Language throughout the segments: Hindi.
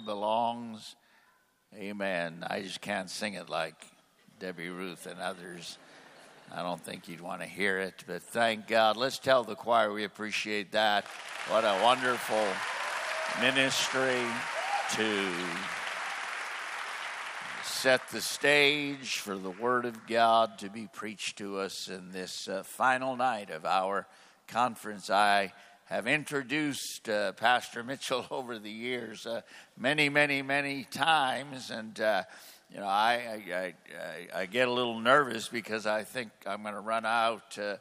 belongs. Amen. I just can't sing it like Debbie Ruth and others. I don't think you'd want to hear it, but thank God. Let's tell the choir we appreciate that. What a wonderful ministry to set the stage for the Word of God to be preached to us in this uh, final night of our conference. I have introduced uh, Pastor Mitchell over the years uh, many, many, many times, and uh, you know I, I, I, I, get a little nervous because I think I'm going to run out uh,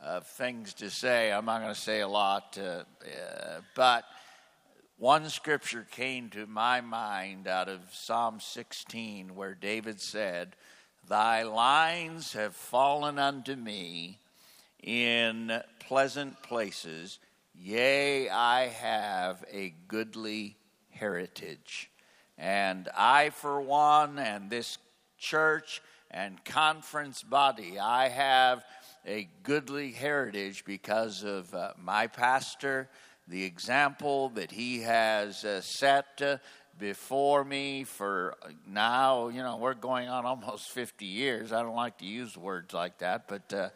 of things to say. I'm not going to say a lot, uh, uh, but one scripture came to my mind out of Psalm 16 where David said, "Thy lines have fallen unto me." In pleasant places, Yea, I have a goodly heritage. And I, for one, and this church and conference body, I have a goodly heritage because of uh, my pastor, the example that he has uh, set uh, before me for now, you know, we're going on almost 50 years. I don't like to use words like that, but uh,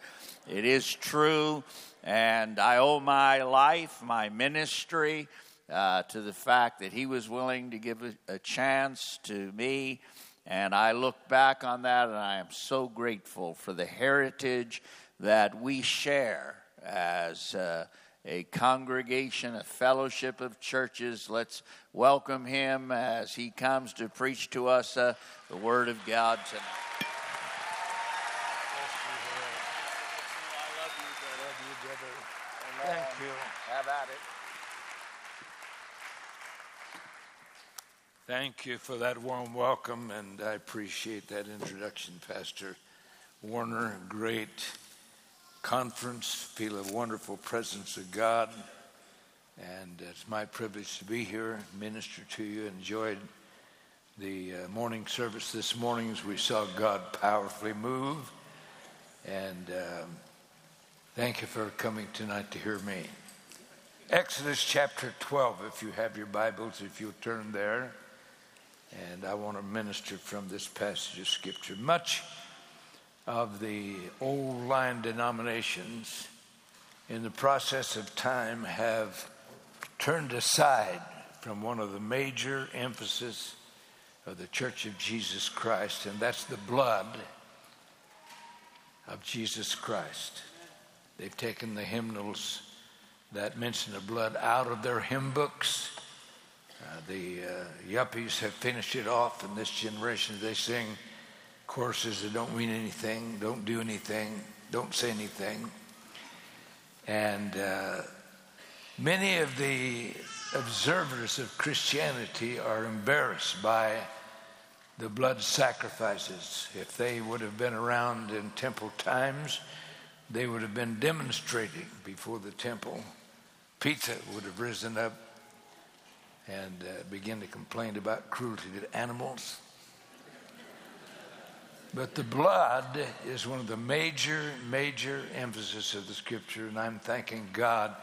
it is true. And I owe my life, my ministry, uh, to the fact that he was willing to give a, a, chance to me. And I look back on that and I am so grateful for the heritage that we share as uh, a congregation, a fellowship of churches. Let's welcome him as he comes to preach to us uh, the Word of God tonight. Thank you Have at it. Thank you for that warm welcome, and I appreciate that introduction, Pastor Warner. Great conference. Feel a wonderful presence of God, and it's my privilege to be here, minister to you. Enjoyed the uh, morning service this morning as we saw God powerfully move, and um, thank you for coming tonight to hear me. Exodus chapter 12, if you have your Bibles, if you'll turn there. And I want to minister from this passage of Scripture. Much of the old line denominations in the process of time have turned aside from one of the major emphasis of the Church of Jesus Christ, and that's the blood of Jesus Christ. They've taken the hymnals that mention the blood out of their hymn books uh, the uh, yuppies have finished it off in this generation. They sing choruses that don't mean anything, don't do anything, don't say anything. And uh, many of the observers of Christianity are embarrassed by the blood sacrifices. If they would have been around in temple times, they would have been demonstrating before the temple. Pizza would have risen up and uh, begin to complain about cruelty to animals. But the blood is one of the major, major emphasis of the scripture, and I'm thanking God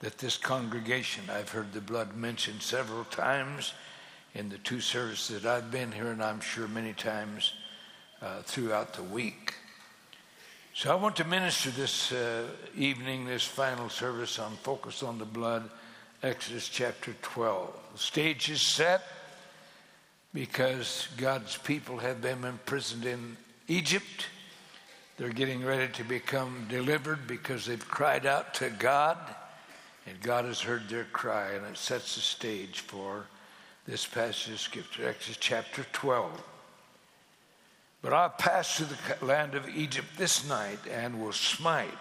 that this congregation, I've heard the blood mentioned several times in the two services that I've been here, and I'm sure many times uh, throughout the week. So I want to minister this uh, evening, this final service on Focus on the Blood Exodus chapter 12. The stage is set because God's people have been imprisoned in Egypt. They're getting ready to become delivered because they've cried out to God, and God has heard their cry, and it sets the stage for this passage of Scripture, Exodus chapter 12. But I'll pass through the land of Egypt this night and will smite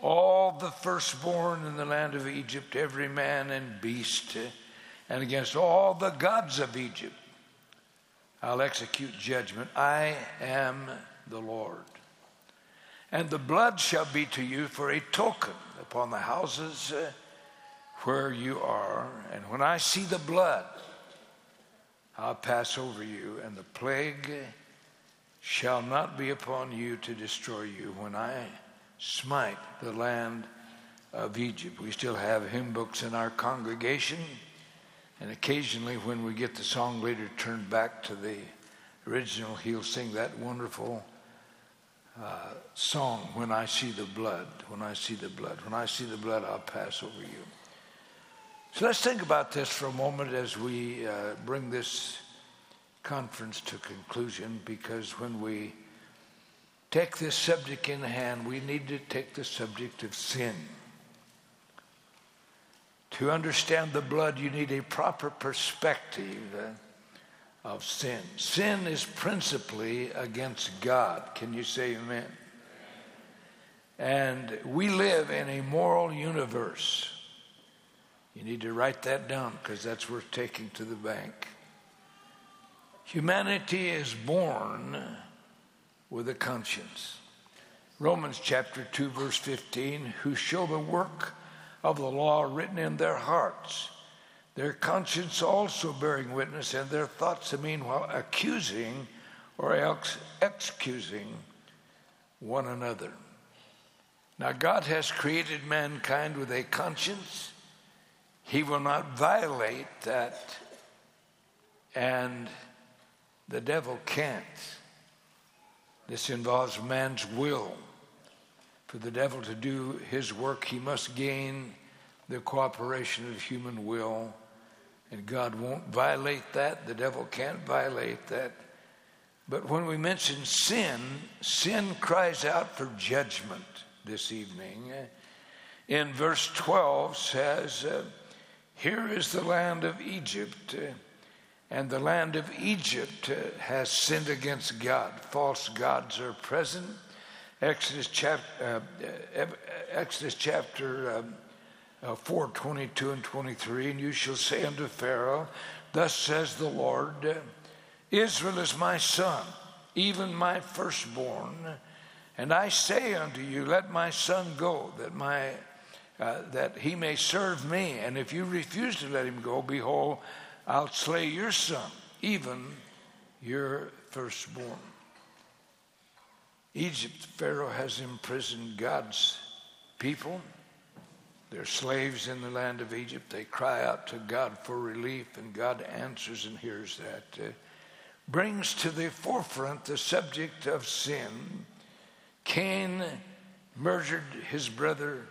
all the firstborn in the land of Egypt, every man and beast, and against all the gods of Egypt. I'll execute judgment. I am the Lord. And the blood shall be to you for a token upon the houses uh, where you are. And when I see the blood, I'll pass over you, and the plague shall not be upon you to destroy you when I smite the land of Egypt. We still have hymn books in our congregation, And occasionally, when we get the song leader turned back to the original, he'll sing that wonderful uh, song, When I See the Blood, When I See the Blood. When I see the blood, I'll pass over you. So let's think about this for a moment as we uh, bring this conference to conclusion, because when we take this subject in hand, we need to take the subject of sin. To understand the blood, you need a proper perspective of sin. Sin is principally against God. Can you say amen? And we live in a moral universe. You need to write that down because that's worth taking to the bank. Humanity is born with a conscience. Romans chapter 2, verse 15, who show the work of the law written in their hearts, their conscience also bearing witness, and their thoughts, meanwhile, accusing or else excusing one another. Now, God has created mankind with a conscience. He will not violate that, and the devil can't. This involves man's will. For the devil to do his work, he must gain the cooperation of human will. And God won't violate that. The devil can't violate that. But when we mention sin, sin cries out for judgment this evening. In verse 12 says, uh, Here is the land of Egypt, and the land of Egypt uh, has sinned against God. False gods are present Exodus, chap, uh, uh Exodus chapter um, uh, 4, 22 and 23, and you shall say unto Pharaoh, Thus says the Lord, Israel is my son, even my firstborn. And I say unto you, Let my son go, that my uh, that he may serve me. And if you refuse to let him go, behold, I'll slay your son, even your firstborn. Egypt, Pharaoh has imprisoned God's people. They're slaves in the land of Egypt. They cry out to God for relief, and God answers and hears that. Uh, brings to the forefront the subject of sin. Cain murdered his brother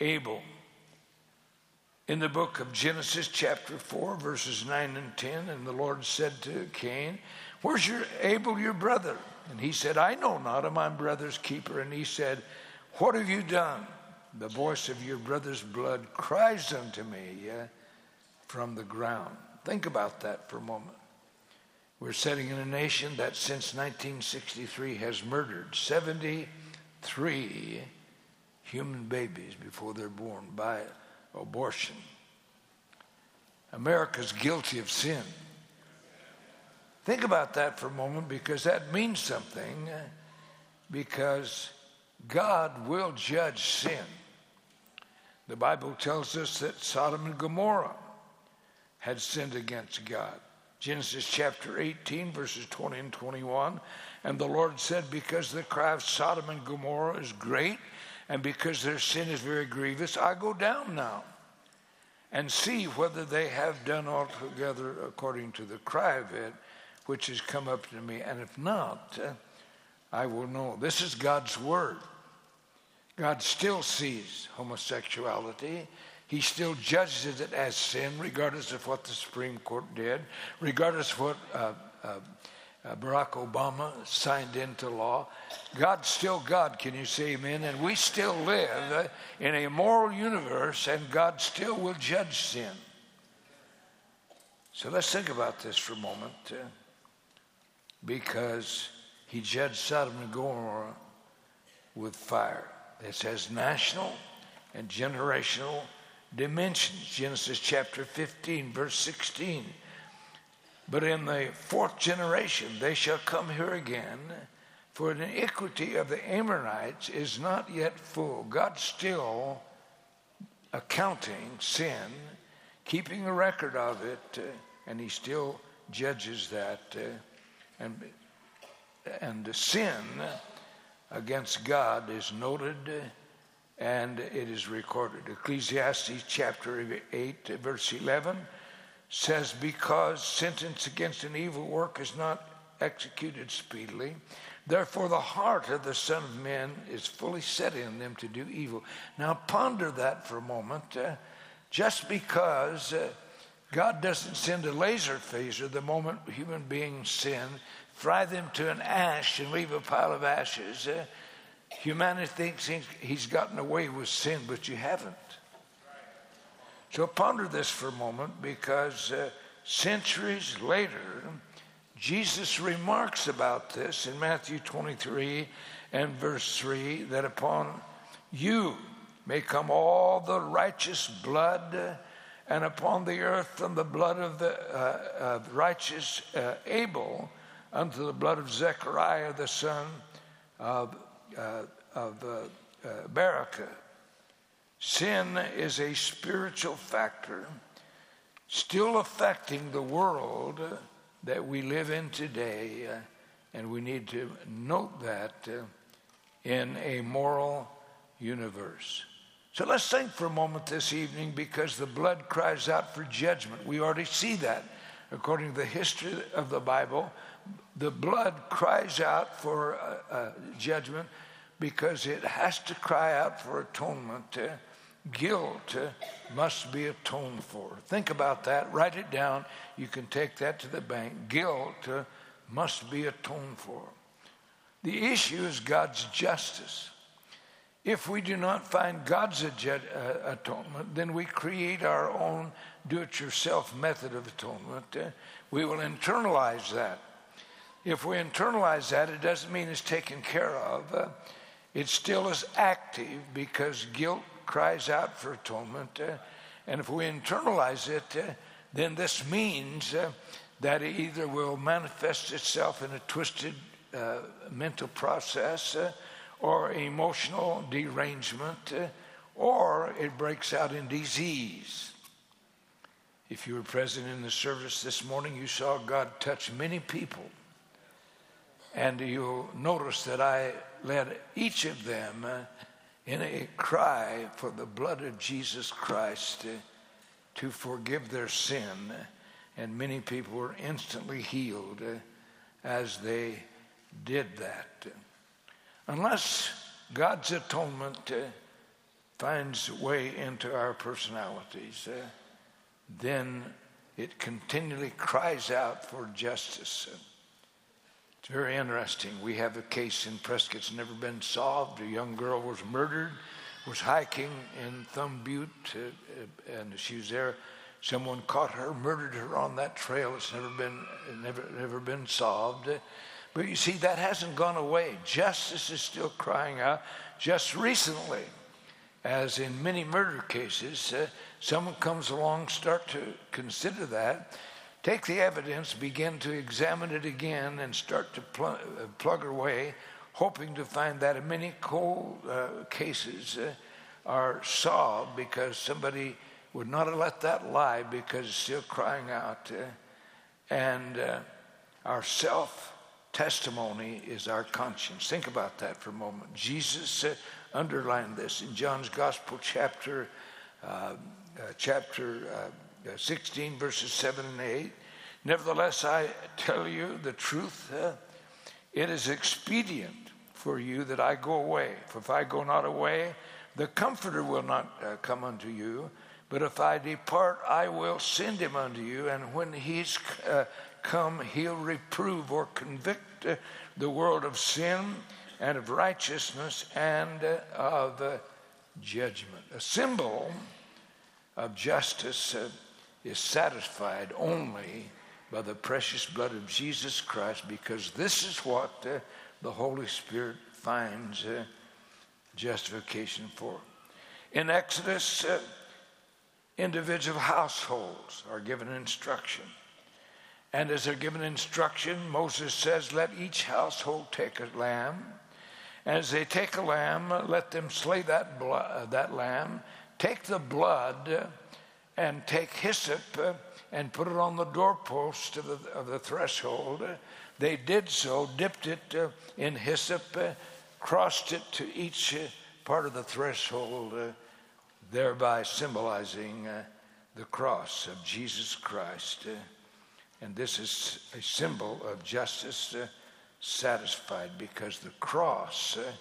Abel. In the book of Genesis, chapter 4, verses 9 and 10, and the Lord said to Cain, Where's your Abel, your brother? And he said, I know not, am my brother's keeper. And he said, What have you done? The voice of your brother's blood cries unto me yeah, from the ground. Think about that for a moment. We're sitting in a nation that since 1963 has murdered 73 human babies before they're born by abortion. America's guilty of sin. Think about that for a moment because that means something. Uh, because God will judge sin. The Bible tells us that Sodom and Gomorrah had sinned against God. Genesis chapter 18, verses 20 and 21. And the Lord said, Because the cry of Sodom and Gomorrah is great, and because their sin is very grievous, I go down now and see whether they have done altogether according to the cry of it which has come up to me, and if not, I will know. This is God's word. God still sees homosexuality. He still judges it as sin, regardless of what the Supreme Court did, regardless of what uh, uh, uh, Barack Obama signed into law. God's still God, can you say amen? And we still live in a moral universe, and God still will judge sin. So let's think about this for a moment. Uh, because he judged Sodom and Gomorrah with fire. This has national and generational dimensions. Genesis chapter 15, verse 16. But in the fourth generation they shall come here again, for the iniquity of the Amorites is not yet full. God's still accounting sin, keeping a record of it, uh, and he still judges that. Uh, and, and sin against God is noted and it is recorded. Ecclesiastes chapter 8, verse 11 says, Because sentence against an evil work is not executed speedily, therefore the heart of the Son of Man is fully set in them to do evil. Now ponder that for a moment. Uh, just because uh, God doesn't send a laser phaser the moment human beings sin, fry them to an ash and leave a pile of ashes. Uh, humanity thinks he's gotten away with sin, but you haven't. So ponder this for a moment because uh, centuries later, Jesus remarks about this in Matthew 23 and verse 3 that upon you may come all the righteous blood and upon the earth from the blood of the uh, of righteous uh, Abel unto the blood of Zechariah the son of, uh, of uh, uh, Berechiah. Sin is a spiritual factor still affecting the world that we live in today, uh, and we need to note that uh, in a moral universe. So let's think for a moment this evening because the blood cries out for judgment. We already see that. According to the history of the Bible, the blood cries out for uh, uh, judgment because it has to cry out for atonement. Uh, guilt must be atoned for. Think about that. Write it down. You can take that to the bank. Guilt must be atoned for. The issue is God's justice. If we do not find God's uh, atonement, then we create our own do it yourself method of atonement. Uh, we will internalize that. If we internalize that, it doesn't mean it's taken care of. Uh, it still is active because guilt cries out for atonement. Uh, and if we internalize it, uh, then this means uh, that it either will manifest itself in a twisted mental process or emotional derangement, or it breaks out in disease. If you were present in the service this morning, you saw God touch many people. And you'll notice that I led each of them in a cry for the blood of Jesus Christ uh, to forgive their sin. And many people were instantly healed uh, as they did that. Unless God's atonement uh, finds way into our personalities, uh, then it continually cries out for justice. It's very interesting. We have a case in Prescott that's never been solved. A young girl was murdered, was hiking in Thumb Butte, uh, and she was there. Someone caught her, murdered her on that trail. It's never been, never, never been solved. But you see, that hasn't gone away. Justice is still crying out. Just recently, as in many murder cases, uh, someone comes along, start to consider that, take the evidence, begin to examine it again, and start to pl- uh, plug away, hoping to find that many cold uh, cases uh, are solved because somebody would not have let that lie because it's still crying out. Uh, and uh, our self testimony is our conscience. Think about that for a moment. Jesus uh, underlined this in John's Gospel, chapter chapter 16, verses 7 and 8. Nevertheless, I tell you the truth. Uh, it is expedient for you that I go away. For if I go not away, the Comforter will not uh, come unto you. But if I depart, I will send him unto you. And when he's come, he'll reprove or convict uh, the world of sin and of righteousness and uh, of uh, judgment. A symbol of justice uh, is satisfied only by the precious blood of Jesus Christ because this is what uh, the Holy Spirit finds uh, justification for. In Exodus, individual households are given instruction and as they're given instruction, Moses says, Let each household take a lamb. As they take a lamb, let them slay that, that lamb, take the blood, and take hyssop and put it on the doorpost of the, of the threshold. They did so, dipped it uh, in hyssop, uh, crossed it to each uh, part of the threshold, thereby symbolizing the cross of Jesus Christ. Uh, and this is a symbol of justice uh, satisfied because the cross uh,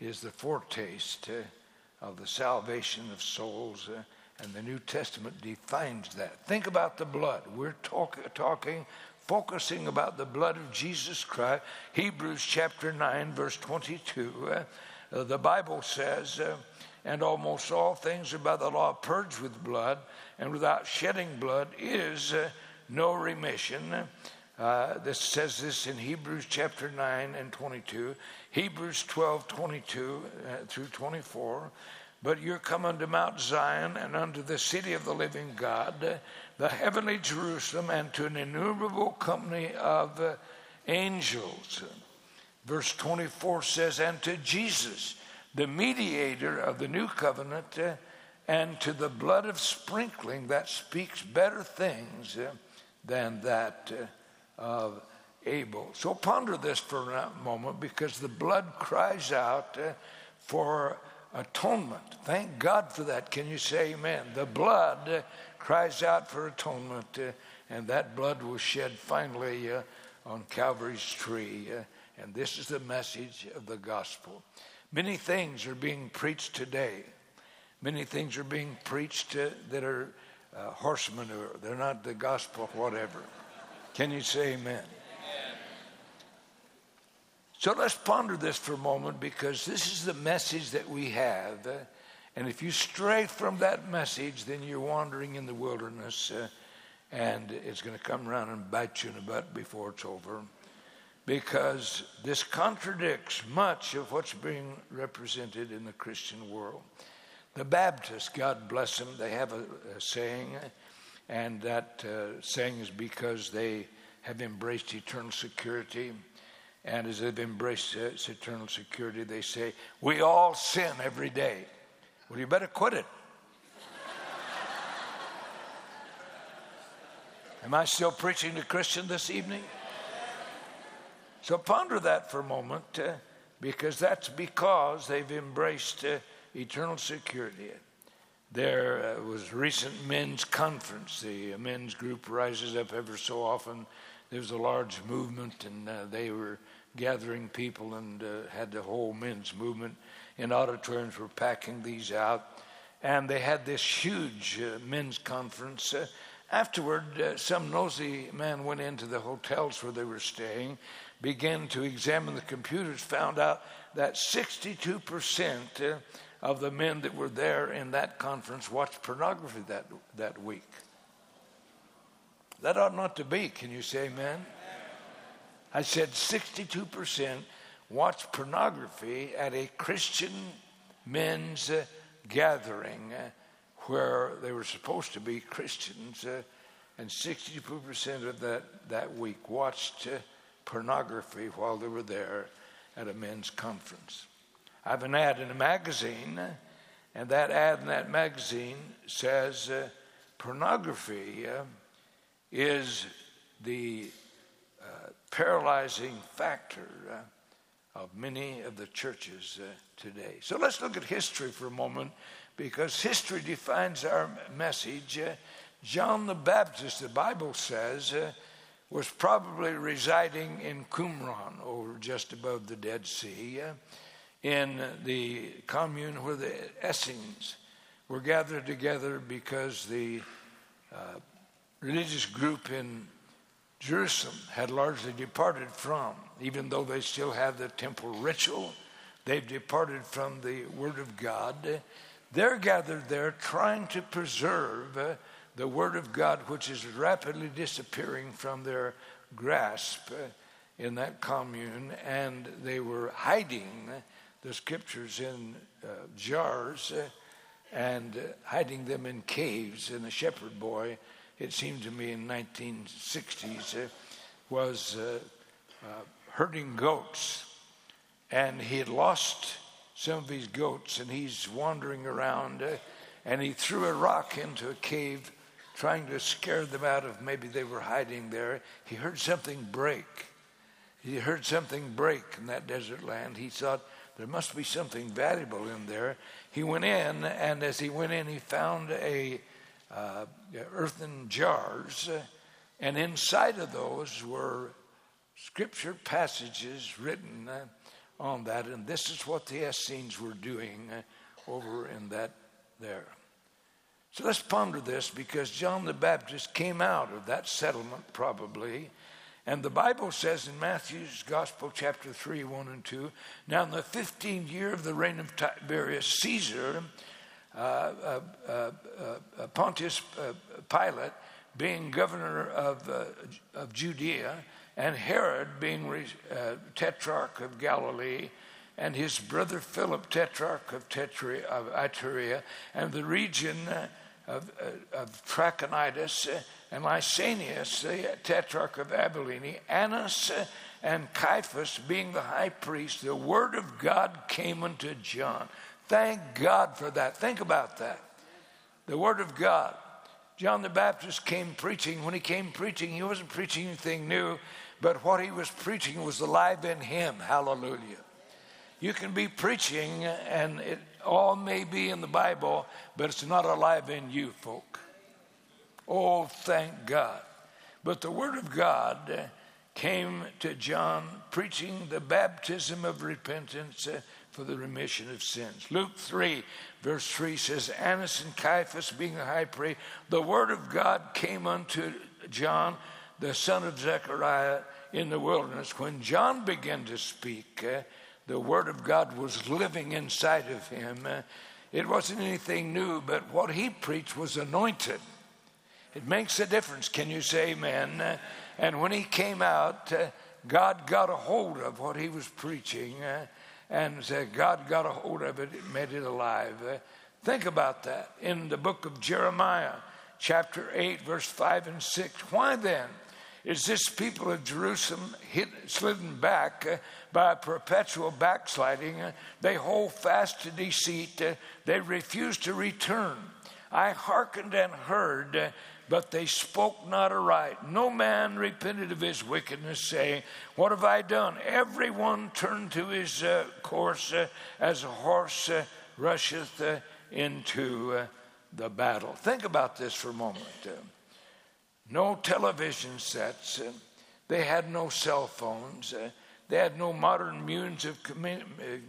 is the foretaste uh, of the salvation of souls. Uh, and the New Testament defines that. Think about the blood. We're talk, talking, focusing about the blood of Jesus Christ. Hebrews chapter 9, verse 22. Uh, the Bible says, and almost all things are by the law purged with blood, and without shedding blood is no remission. Uh, this says this in Hebrews chapter 9 and 22, Hebrews 12, 22 uh, through 24. But you're come unto Mount Zion and unto the city of the living God, the heavenly Jerusalem, and to an innumerable company of uh, angels. Verse 24 says, And to Jesus, the mediator of the new covenant, uh, and to the blood of sprinkling that speaks better things uh, than that of Abel. So ponder this for a moment because the blood cries out for atonement. Thank God for that. Can you say amen? The blood uh, cries out for atonement, and that blood was shed finally on Calvary's tree. and this is the message of the gospel. Many things are being preached today. Many things are being preached uh, that are uh, horse manure. They're not the gospel, whatever. Can you say amen? So let's ponder this for a moment because this is the message that we have. Uh, and if you stray from that message, then you're wandering in the wilderness uh, and it's going to come around and bite you in the butt before it's over. Because this contradicts much of what's being represented in the Christian world. The Baptists, God bless them, they have a, a saying, and that uh, saying is because they have embraced eternal security. And as they've embraced eternal security, they say, We all sin every day. Well, you better quit it. Am I still preaching to Christian this evening? So ponder that for a moment, uh, because that's because they've embraced uh, eternal security. There uh, was recent men's conference. The uh, men's group rises up ever so often. There was a large movement, and uh, they were gathering people and uh, had the whole men's movement in auditoriums. Were packing these out, and they had this huge uh, men's conference. Uh, afterward, some nosy man went into the hotels where they were staying, began to examine the computers, found out that 62 percent of the men that were there in that conference watched pornography that, that week. That ought not to be. Can you say amen? I said 62% watched pornography at a Christian men's uh, gathering uh, where they were supposed to be Christians, uh, and 62% of that, that week watched uh, pornography while they were there at a men's conference. I have an ad in a magazine, and that ad in that magazine says uh, pornography uh, is the uh, paralyzing factor uh, of many of the churches uh, today. So let's look at history for a moment because history defines our message. Uh, John the Baptist, the Bible says, was probably residing in Qumran, or just above the Dead Sea in the commune where the Essenes were gathered together because the uh, religious group in Jerusalem had largely departed from, even though they still have the temple ritual, they've departed from the Word of God. They're gathered there trying to preserve uh, the Word of God, which is rapidly disappearing from their grasp uh, in that commune, and they were hiding the scriptures in uh, jars uh, and uh, hiding them in caves. And the shepherd boy, it seemed to me in 1960s, uh, was uh, uh, herding goats, and he had lost some of his goats, and he's wandering around, and he threw a rock into a cave. Trying to scare them out of maybe they were hiding there. He heard something break. He heard something break in that desert land. He thought, there must be something valuable in there. He went in, and as he went in, he found a, uh, earthen jars, uh, and inside of those were scripture passages written uh, on that, and this is what the Essenes were doing uh, over in that there. So let's ponder this because John the Baptist came out of that settlement probably. And the Bible says in Matthew's Gospel, chapter 3, 1 and 2, now in the 15th year of the reign of Tiberius Caesar, uh, uh, uh, uh Pontius Pilate being governor of, of Judea, and Herod being tetrarch of Galilee, and his brother Philip, tetrarch of, Tetri, of Iturea, and the region of, of Trachonitis, and Lysanias, the tetrarch of Abilene, Annas and Caiaphas being the high priest, the word of God came unto John. Thank God for that. Think about that. The word of God. John the Baptist came preaching. When he came preaching, he wasn't preaching anything new, but what he was preaching was alive in him. Hallelujah. You can be preaching, and it all may be in the Bible, but it's not alive in you, folk. Oh, thank God. But the Word of God came to John preaching the baptism of repentance for the remission of sins. Luke 3, verse 3 says, Annas and Caiaphas being the high priest, the Word of God came unto John, the son of Zechariah, in the wilderness. When John began to speak, the Word of God was living inside of him. Uh, it wasn't anything new, but what he preached was anointed. It makes a difference. Can you say amen? Uh, and when he came out, uh, God got a hold of what he was preaching, uh, and said, God got a hold of it, it made it alive. Uh, think about that in the book of Jeremiah, chapter 8, verse 5 and 6. Why then? is this people of Jerusalem hit, slidden back uh, by perpetual backsliding. Uh, they hold fast to deceit. Uh, they refuse to return. I hearkened and heard, uh, but they spoke not aright. No man repented of his wickedness, saying, What have I done? Everyone turned to his uh, course uh, as a horse rusheth into the battle. Think about this for a moment no television sets. Uh, they had no cell phones. They had no modern means of,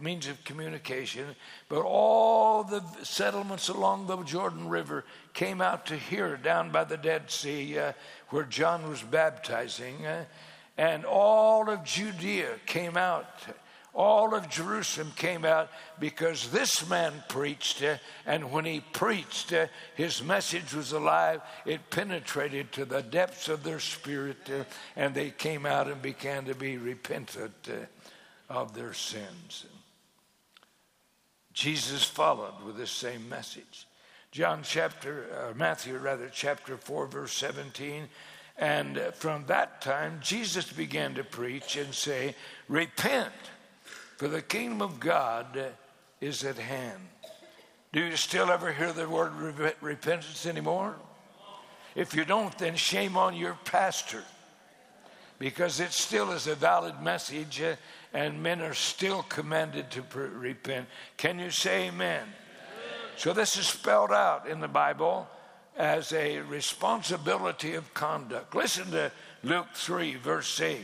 means of communication. But all the settlements along the Jordan River came out to here, down by the Dead Sea, uh, where John was baptizing. Uh, and all of Judea came out all of Jerusalem came out because this man preached, uh, and when he preached, uh, his message was alive. It penetrated to the depths of their spirit, uh, and they came out and began to be repentant of their sins. Jesus followed with this same message. John chapter, Matthew rather, chapter 4, verse 17. And from that time, Jesus began to preach and say, Repent for the kingdom of God is at hand. Do you still ever hear the word repentance anymore? If you don't, then shame on your pastor because it still is a valid message uh, and men are still commanded to repent. Can you say amen? amen? So, this is spelled out in the Bible as a responsibility of conduct. Listen to Luke 3, verse 8.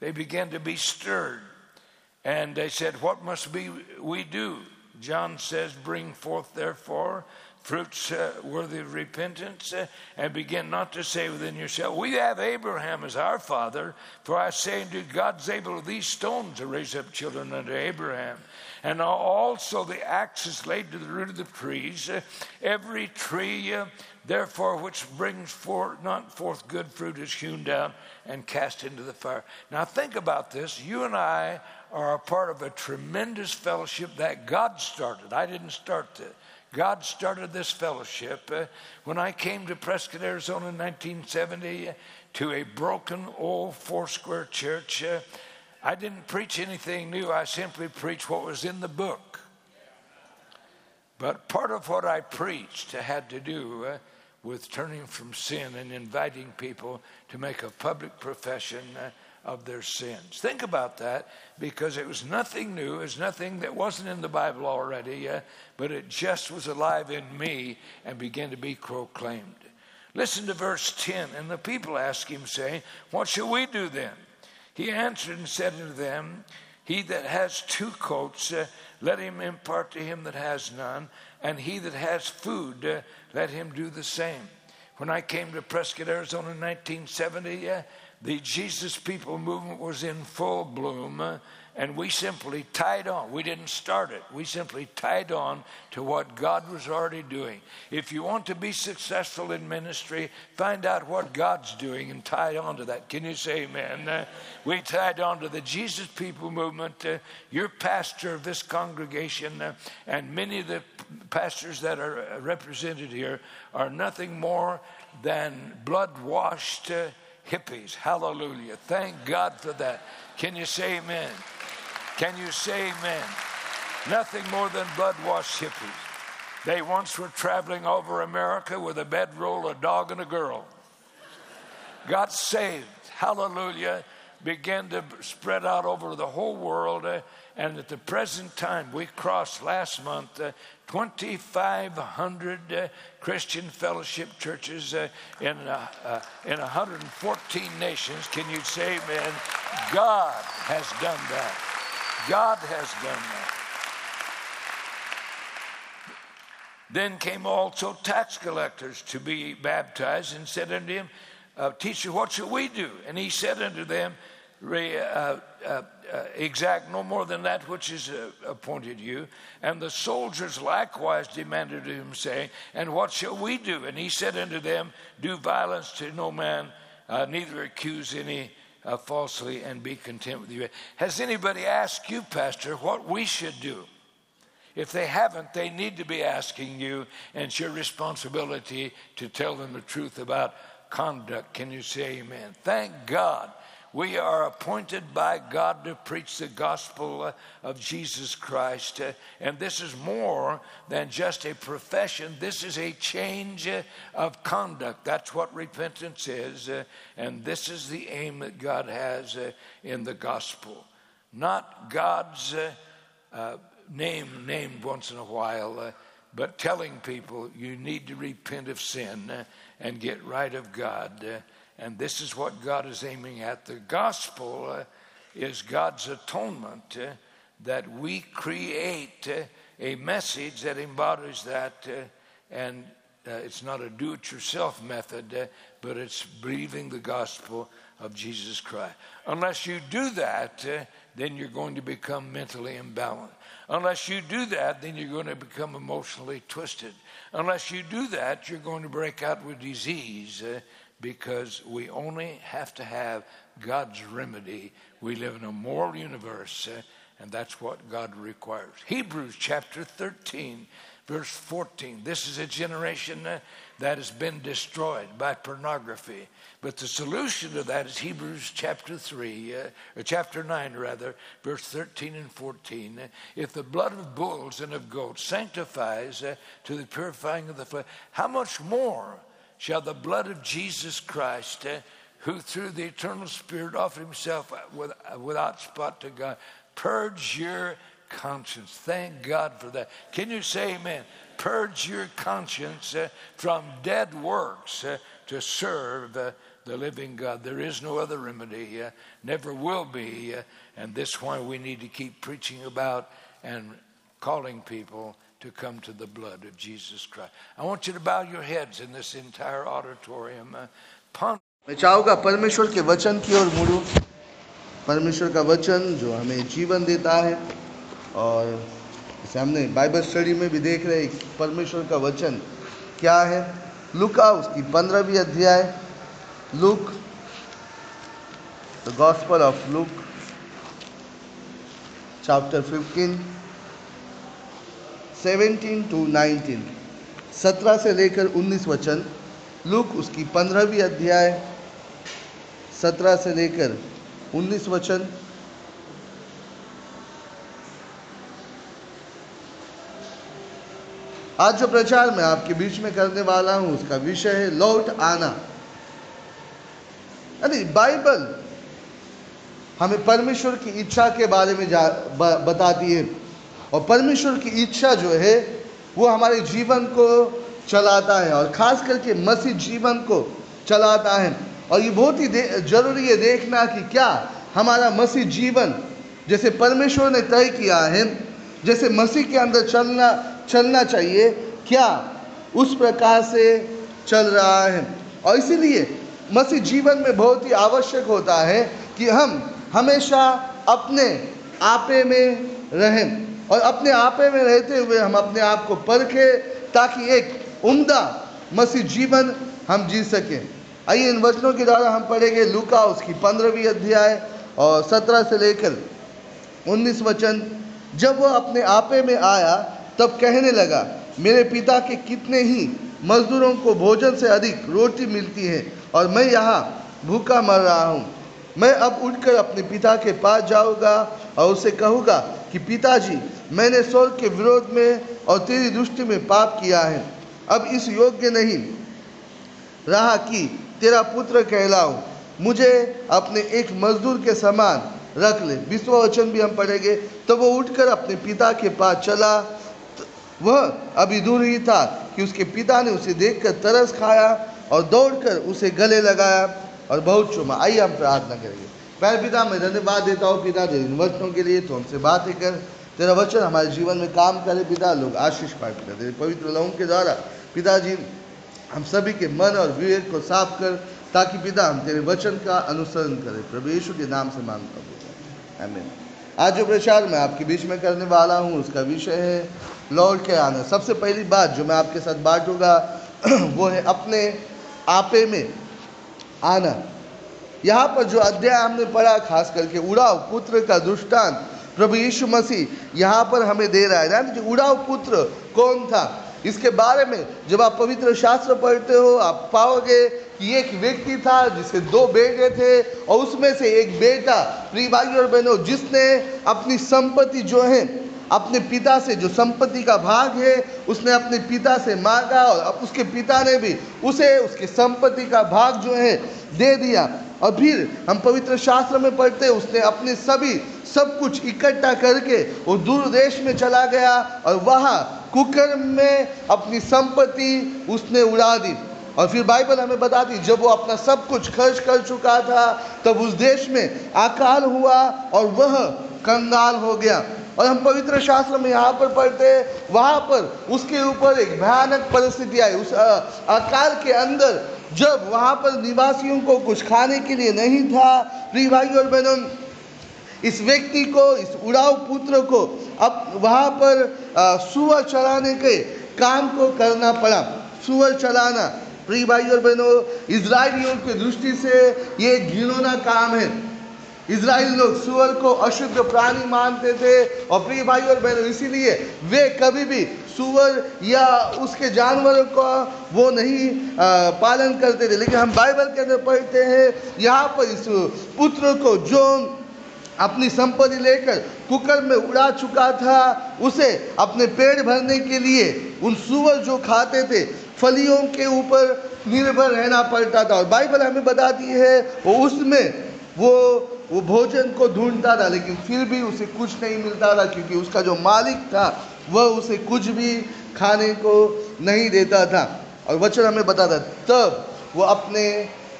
They began to be stirred and they said, What must be we do? John says, Bring forth therefore fruits uh, worthy of repentance, uh, and begin not to say within yourself, We have Abraham as our father, for I say unto you, God's able of these stones to raise up children unto Abraham. And also the axe is laid to the root of the trees. Every tree, uh, therefore, which brings forth not forth good fruit is hewn down and cast into the fire. Now think about this. You and I are a part of a tremendous fellowship that God started. I didn't start this. God started this fellowship. Uh, when I came to Prescott, Arizona in 1970 uh, to a broken old four square church, uh, I didn't preach anything new. I simply preached what was in the book. But part of what I preached had to do uh, with turning from sin and inviting people to make a public profession uh, of their sins. Think about that because it was nothing new. It was nothing that wasn't in the Bible already, uh, but it just was alive in me and began to be proclaimed. Listen to verse 10. And the people asked him, saying, What shall we do then? He answered and said unto them, He that has two coats, uh, let him impart to him that has none, and he that has food, uh, let him do the same. When I came to Prescott, Arizona in 1970, uh, the Jesus People movement was in full bloom, and we simply tied on. We didn't start it, we simply tied on to what God was already doing. If you want to be successful in ministry, find out what God's doing and tie on to that. Can you say amen? Uh, we tied on to the Jesus People movement. Uh, you're pastor of this congregation, uh, and many of the pastors that are represented here are nothing more than blood washed hippies. Hallelujah. Thank God for that. Can you say amen? Can you say amen? Nothing more than blood washed hippies. They once were traveling over America with a bedroll, a dog, and a girl. Got saved. Hallelujah. Began to spread out over the whole world. Uh, and at the present time, we crossed last month uh, 2,500 uh, Christian fellowship churches uh, in, uh, uh, in 114 nations. Can you say amen? God has done that. God has done that. Then came also tax collectors to be baptized and said unto him, uh, Teacher, what shall we do? And he said unto them, uh, uh, uh, exact no more than that which is uh, appointed you. And the soldiers likewise demanded of him, saying, And what shall we do? And he said unto them, Do violence to no man, uh, neither accuse any falsely, and be content with you. Has anybody asked you, Pastor, what we should do? If they haven't, they need to be asking you, and it's your responsibility to tell them the truth about conduct. Can you say amen? Thank God we are appointed by God to preach the gospel uh, of Jesus Christ. Uh, and this is more than just a profession, this is a change uh, of conduct. That's what repentance is. Uh, and this is the aim that God has uh, in the gospel. Not God's uh, name named once in a while, but telling people you need to repent of sin and get right of God. And this is what God is aiming at. The gospel uh, is God's atonement uh, that we create uh, a message that embodies that. Uh, and uh, it's not a do it yourself method, uh, but it's believing the gospel of Jesus Christ. Unless you do that, then you're going to become mentally imbalanced. Unless you do that, then you're going to become emotionally twisted. Unless you do that, you're going to break out with disease because we only have to have God's remedy. We live in a moral universe, uh, and that's what God requires. Hebrews chapter 13, verse 14. This is a generation uh, that has been destroyed by pornography. But the solution to that is Hebrews chapter 3, uh, or chapter 9 rather, verse 13 and 14. If the blood of bulls and of goats sanctifies uh, to the purifying of the flesh, how much more? Shall the blood of Jesus Christ, uh, who through the eternal Spirit offered himself with, without spot to God, purge your conscience. Thank God for that. Can you say amen? Purge your conscience uh, from dead works uh, to serve the living God. There is no other remedy, uh, never will be. Uh, and this is why we need to keep preaching about and calling people to come to the blood of Jesus Christ. I want you to bow your heads in this entire auditorium. Uh, मैं चाहूँगा परमेश्वर के वचन की ओर मुड़ू परमेश्वर का वचन जो हमें जीवन देता है और इसे हमने बाइबल स्टडी में भी देख रहे परमेश्वर का वचन क्या है लुका उसकी पंद्रहवीं अध्याय Luke the gospel of Luke chapter 15 seventeen to nineteen. सत्रह से लेकर उन्नीस वचन। लुक उसकी पंद्रहवीं अध्याय। सत्रह से लेकर उन्नीस वचन। आज जो प्रचार मैं आपके बीच में करने वाला हूँ उसका विषय है लौट आना। यानी बाइबल हमें परमेश्वर की इच्छा के बारे में जा ब, बताती है। और परमेश्वर की इच्छा जो है, वो हमारे जीवन को चलाता है और खास करके मसीह जीवन को चलाता है। और ये बहुत ही ज़रूरी है देखना कि क्या हमारा मसीह जीवन, जैसे परमेश्वर ने तय किया है, जैसे मसीह के अंदर चलना चलना चाहिए, क्या उस प्रकार से चल रहा है। और इसीलिए मसीह जीवन में बहुत ही आवश्यक होता है कि हम हमेशा अपने आपे में रहें। और अपने आपे में रहते हुए हम अपने आप को परखें ताकि एक उम्दा मसीह जीवन हम जी सकें। आइए इन वचनों के द्वारा हम पढ़ेंगे लुका उसकी पंद्रहवीं अध्याय और सत्रह से लेकर उन्नीस वचन। जब वह अपने आपे में आया, तब कहने लगा, मेरे पिता के कितने ही मजदूरों को भोजन से अधिक रोटी मिलती है और मैं यहाँ भूखा मर रहा हूँ। मैं अब उठकर अपने पिता के पास जाऊँगा और उसे कहूँगा कि पिताजी, मैंने स्वर्ग के विरोध में और तेरी दृष्टि में पाप किया है। अब इस योग्य नहीं। रहा कि तेरा पुत्र कहलाऊं। मुझे अपने एक मजदूर के समान रख ले। विश्व वचन भी हम पढ़ेंगे। तो वो उठकर अपने पिता के पास चला। वह अभी दूर ही था कि उसके पिता ने उसे देखकर तरस खाया और दौड़कर उसे गले लगाया और बहुत चुमा। आइए हम प्रार्थना करेंगे। पहले पिता मैं धन्यवाद देता हूँ, पिता जो इन वचनों के लिए तो हमसे बातें कर। तेरा वचन हमारे जीवन में काम करे, पिता, लोग आशीष पाए, पिता तेरे पवित्र लहू के द्वारा। पिताजी, हम सभी के मन और विवेक को साफ़ कर, ताकि पिता, हम तेरे वचन का अनुसरण करें। प्रभु यीशु के नाम से माँगता हूँ। आमीन। आज जो प्रचार मैं आपके बीच में करने वाला हूँ, उसका विषय है लौट के आना। सबसे पहली बात जो मैं आपके साथ बांटूँगा, वो है अपने आपे में आना। यहाँ पर जो अध्याय हमने पढ़ा, खास करके उड़ाव पुत्र का दुष्टांत, प्रभु यीशु मसीह यहाँ पर हमें दे रहा है। ना उड़ाव पुत्र कौन था? इसके बारे में जब आप पवित्र शास्त्र पढ़ते हो, आप पाओगे कि एक व्यक्ति था जिसे दो बेटे थे और उसमें से एक बेटा, प्रिय भाई और बहनों, जिसने अपनी संपत्ति जो है अपने पिता से जो संपत्ति का भाग है, उसने अपने पिता से मांगा और उसके पिता ने भी उसे, उसके संपत्ति का भाग जो है, दे दिया। और फिर हम पवित्र शास्त्र में पढ़ते उसने अपने सभी, सब कुछ इकट्ठा करके वो दूर देश में चला गया और वहाँ कुकर्म में अपनी संपत्ति उसने उड़ा दी। और फिर बाइबल हमें बताती, जब वो अपना सब कुछ खर्च कर चुका था, तब उस देश में अकाल हुआ और वह कंगाल हो गया। और हम पवित्र शास्त्र में यहाँ पर पढ़ते हैं, वहाँ पर उसके ऊपर एक भयानक परिस्थिति आई। उस अकाल के अंदर जब वहाँ पर निवासियों को कुछ खाने के लिए नहीं था, प्रिय भाई और बहनों, इस व्यक्ति को, इस उड़ाव पुत्र को अब वहाँ पर सुअर चलाने के काम को करना पड़ा। सुअर चलाना, प्रिय भाई और बहनों इसराइलियों की दृष्टि से ये घिनौना काम है। इसराइल लोग सुअर को अशुद्ध प्राणी मानते थे और प्रिय भाई और बहनों, इसीलिए वे कभी भी सुअर या उसके जानवरों का वो नहीं पालन करते थे। लेकिन हम बाइबल के अंदर पढ़ते हैं, यहाँ पर इस पुत्र को जो अपनी संपत्ति लेकर कुकर में उड़ा चुका था, उसे अपने पेट भरने के लिए उन सुअर जो खाते थे, फलियों के ऊपर निर्भर रहना पड़ता था। और बाइबल हमें बताती है, वो उसमें वो वो भोजन को ढूंढता था लेकिन फिर भी उसे कुछ नहीं मिलता था क्योंकि उसका जो मालिक था वह उसे कुछ भी खाने को नहीं देता था। और वचन हमें बताता तब वो अपने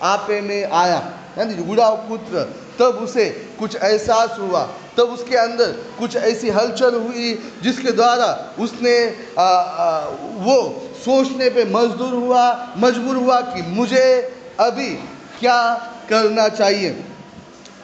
आपे में आया यानी गुड़ाव पुत्र तब उसे कुछ एहसास हुआ। तब उसके अंदर कुछ ऐसी हलचल हुई जिसके द्वारा उसने आ, आ, वो सोचने पे मजदूर हुआ मजबूर हुआ कि मुझे अभी क्या करना चाहिए।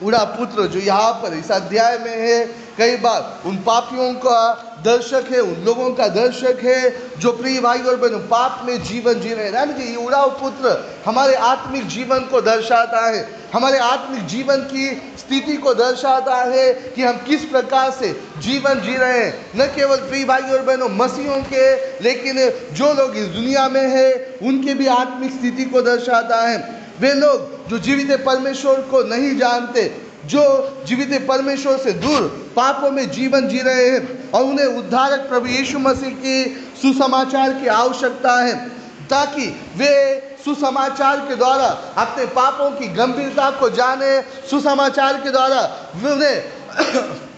उड़ा पुत्र जो यहाँ पर इस अध्याय में है, कई बार उन पापियों का दर्शक है, उन लोगों का दर्शक है, जो प्रिय भाई और बहनों, पाप में जीवन जी रहे हैं। ये उड़ाव पुत्र हमारे आत्मिक जीवन को दर्शाता है। हमारे आत्मिक जीवन की स्थिति को दर्शाता है कि हम किस प्रकार से जीवन जी रहे हैं। न केवल प्रिय भाई और बहनों, मसीहों के, लेकिन जो लोग इस दुनिया में है, उनके भी आत्मिक स्थिति को दर्शाता है। वे लोग जो जीवित परमेश्वर को नहीं जानते, जो जीवित परमेश्वर से दूर पापों में जीवन जी रहे हैं और उन्हें उद्धारक प्रभु यीशु मसीह की सुसमाचार की आवश्यकता है, ताकि वे सुसमाचार के द्वारा अपने पापों की गंभीरता को जाने, सुसमाचार के द्वारा उन्हें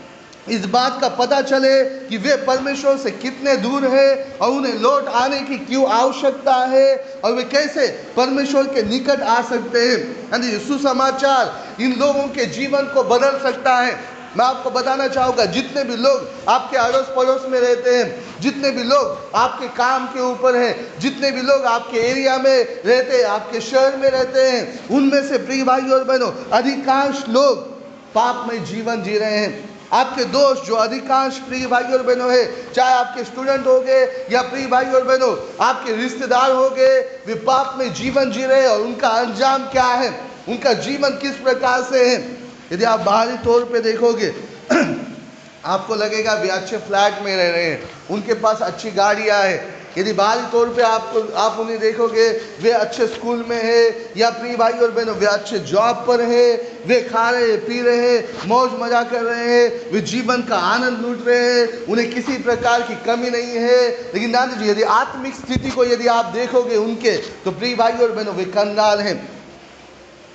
इस बात का पता चले कि वे परमेश्वर से कितने दूर है और उन्हें लौट आने की क्यों आवश्यकता है और वे कैसे परमेश्वर के निकट आ सकते हैं। यानी सुसमाचार इन लोगों के जीवन को बदल सकता है। मैं आपको बताना चाहूँगा, जितने भी लोग आपके अड़ोस पड़ोस में रहते हैं, जितने भी लोग आपके काम के ऊपर हैं, जितने भी लोग आपके एरिया में रहते हैं, आपके शहर में रहते हैं, उनमें से प्रिय भाई और बहनों, अधिकांश लोग पाप में जीवन जी रहे हैं। आपके दोस्त जो अधिकांश प्रिय भाई और बहनों है, चाहे आपके स्टूडेंट हो गए या प्रिय भाई और बहनों, आपके रिश्तेदार हो गए, वे पाप में जीवन जी रहे और उनका अंजाम क्या है? उनका जीवन किस प्रकार से है? यदि आप बाहरी तौर पे देखोगे, आपको लगेगा वे अच्छे फ्लैट में रह रहे हैं, उनके पास अच्छी गाड़ियाँ हैं यदि बाहरी तौर पे आपको आप उन्हें देखोगे, वे अच्छे स्कूल में है, या प्रिय भाई और बहनों, वे अच्छे जॉब पर है, वे खा रहे पी रहे हैं, मौज मज़ा कर रहे हैं, वे जीवन का आनंद लूट रहे हैं, उन्हें किसी प्रकार की कमी नहीं है। लेकिन नानी जी, यदि आत्मिक स्थिति को यदि आप देखोगे उनके तो प्रिय भाई और बहनों, वे कंगाल हैं।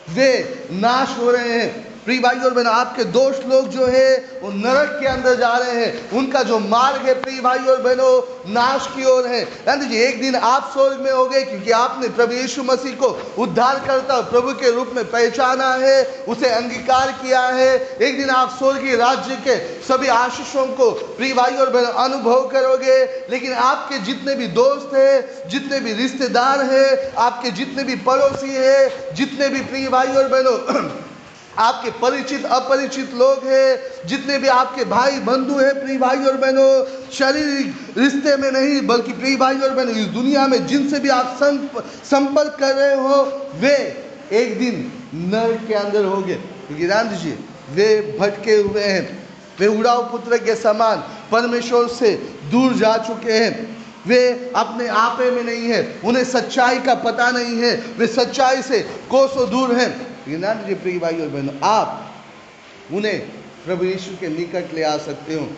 वे नाश हो रहे हैं। प्रिय भाई और बहनों, आपके दोस्त लोग जो है, वो नरक के अंदर जा रहे हैं। उनका जो मार्ग है, प्रिय भाई और बहनों, नाश की ओर है। जी, एक दिन आप स्वर्ग में हो गए, क्योंकि आपने प्रभु यीशु मसीह को उद्धार करता प्रभु के रूप में पहचाना है, उसे अंगीकार किया है। एक दिन आप स्वर्गीय राज्य के सभी आशीषों को, प्रिय भाई और बहनों, अनुभव करोगे। लेकिन आपके जितने भी दोस्त है, जितने भी रिश्तेदार है, आपके जितने भी पड़ोसी है, जितने भी प्रिय भाई और बहनों आपके परिचित, अपरिचित लोग हैं, जितने भी आपके भाई बंधु हैं प्रिय भाई और बहनों, शारीरिक रिश्ते में नहीं, बल्कि प्रिय भाई और बहनों, इस दुनिया में जिनसे भी आप संपर्क कर रहे हो, वे एक दिन नर के अंदर होंगे। क्योंकि राम जी, वे भटके हुए हैं, वे उड़ाव पुत्र के समान परमेश्वर से दूर जा चुके हैं। वे अपने आपे में नहीं है, उन्हें सच्चाई का पता नहीं है, वे सच्चाई से कोसों दूर हैं। जी, प्रिय और बहनों, आप उन्हें प्रभु यीशु के निकट ले आ सकते हो।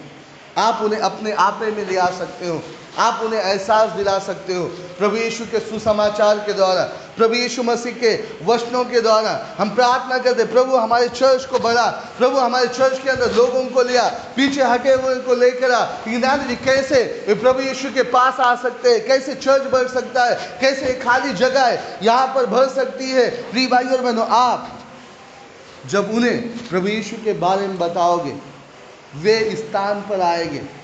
आप उन्हें अपने आपे में ले आ सकते हो। आप उन्हें एहसास दिला सकते हो। प्रभु यीशु के सुसमाचार के द्वारा, प्रभु यीशु मसीह के वचनों के द्वारा हम प्रार्थना करते प्रभु हमारे चर्च को बढ़ा, प्रभु हमारे चर्च के अंदर लोगों को लिया, पीछे हटे हुए को लेकर आ। जी, कैसे प्रभु यीशु के पास आ सकते हैं? कैसे चर्च बढ़ सकता है? कैसे खाली जगह है? यहाँ पर भर सकती है। प्रिय भाई और बहनों, आप जब उन्हें प्रभु यीशु के बारे में बताओगे, वे स्थान पर आएँगे।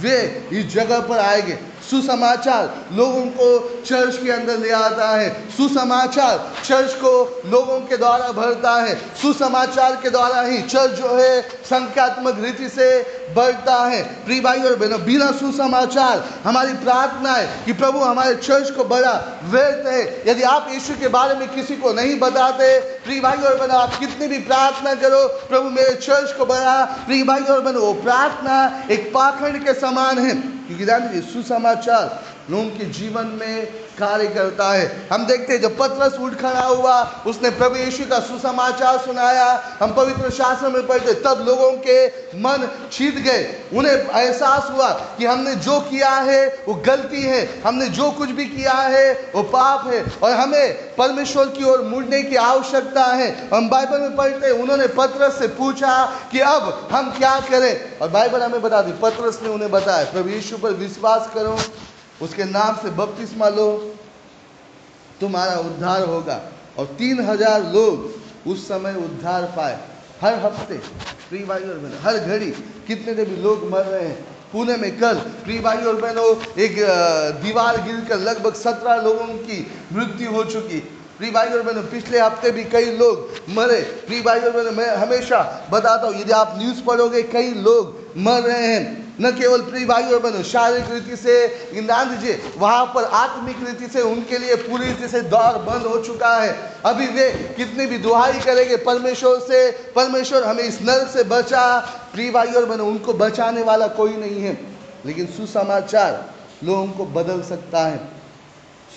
वे इस जगह पर आएँगे। सुसमाचार लोगों को चर्च के अंदर ले आता है। सुसमाचार चर्च को लोगों के द्वारा भरता है। सुसमाचार के द्वारा ही चर्च जो है संख्यात्मक रीति से बढ़ता है। प्रिय भाई और बहनों, बिना सुसमाचार हमारी प्रार्थना है कि प्रभु हमारे चर्च को बड़ा व्यर्थ है। यदि आप यीशु के बारे में किसी को नहीं बताते, प्रिय भाई और बहनों, आप कितनी भी प्रार्थना करो, प्रभु मेरे चर्च को बढ़ा प्रिय भाई और बहनों, वो प्रार्थना एक पाखंड के समान है। యుగానికి సుసమాచార్ लोगों के जीवन में कार्य करता है। हम देखते हैं, जब पत्रस उठ खड़ा हुआ, उसने प्रभु यीशु का सुसमाचार सुनाया। हम पवित्र शास्त्र में पढ़ते तब लोगों के मन छीत गए। उन्हें एहसास हुआ कि हमने जो किया है, वो गलती है। हमने जो कुछ भी किया है, वो पाप है। और हमें परमेश्वर की ओर मुड़ने की आवश्यकता है। हम बाइबल में पढ़ते उन्होंने पत्रस से पूछा कि अब हम क्या करें? और बाइबल हमें बता दी, पत्रस ने उन्हें बताया, प्रभु यीशु पर विश्वास करो। उसके नाम से बपतिस्मा लो, तुम्हारा उद्धार होगा। और तीन हज़ार लोग उस समय उद्धार पाए। हर हफ़्ते प्री भाई और बहनों, हर घड़ी कितने भी लोग मर रहे हैं। पुणे में कल प्री भाई और बहनों, एक दीवार गिरकर लगभग सत्रह लोगों की मृत्यु हो चुकी। और बहनों, पिछले हफ़्ते भी कई लोग मरे। और बहनों, मैं हमेशा बताता हूँ, यदि आप न्यूज़ पढ़ोगे, कई लोग मर रहे हैं। न केवल भाई और बहनों, शारीरिक रीति से ध्यान दीजिए वहाँ पर आत्मिक रीति से उनके लिए पूरी रीति से दौर बंद हो चुका है। अभी वे कितनी भी दुहाई करेंगे, परमेश्वर से, परमेश्वर हमें इस नर से बचा। भाई और बहनों, उनको बचाने वाला कोई नहीं है, लेकिन सुसमाचार लोगों को बदल सकता है।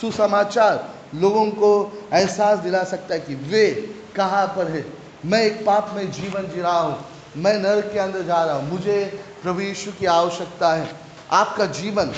सुसमाचार लोगों को एहसास दिला सकता है कि वे कहाँ पर है? मैं एक पाप में जीवन जी रहा हूँ। मैं नर के अंदर जा रहा हूँ। मुझे प्रभु यीशु की आवश्यकता है। आपका जीवन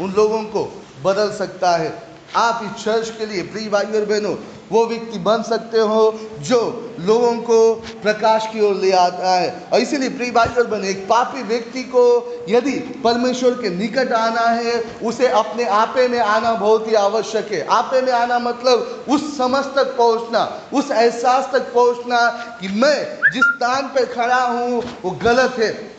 उन लोगों को बदल सकता है। आप इस चर्च के लिए प्रिय भाई और बहनों वो व्यक्ति बन सकते हो जो लोगों को प्रकाश की ओर ले आता है। और इसीलिए भाई और बहनों, एक पापी व्यक्ति को यदि परमेश्वर के निकट आना है, उसे अपने आपे में आना बहुत ही आवश्यक है। आपे में आना मतलब उस समझ तक पहुँचना, उस एहसास तक पहुँचना कि मैं जिस स्थान पर खड़ा हूँ, वो गलत है।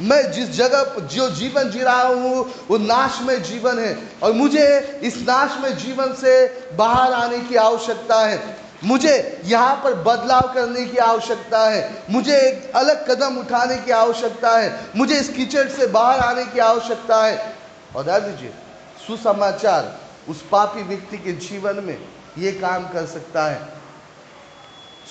मैं जिस जगह जो जीवन जी रहा हूँ, वो नाश में जीवन है। और मुझे इस नाश में जीवन से बाहर आने की आवश्यकता है। मुझे यहाँ पर बदलाव करने की आवश्यकता है। मुझे एक अलग कदम उठाने की आवश्यकता है। मुझे इस कीचड़ से बाहर आने की आवश्यकता है। और ध्यान दीजिए सुसमाचार, उस पापी व्यक्ति के जीवन में ये काम कर सकता है।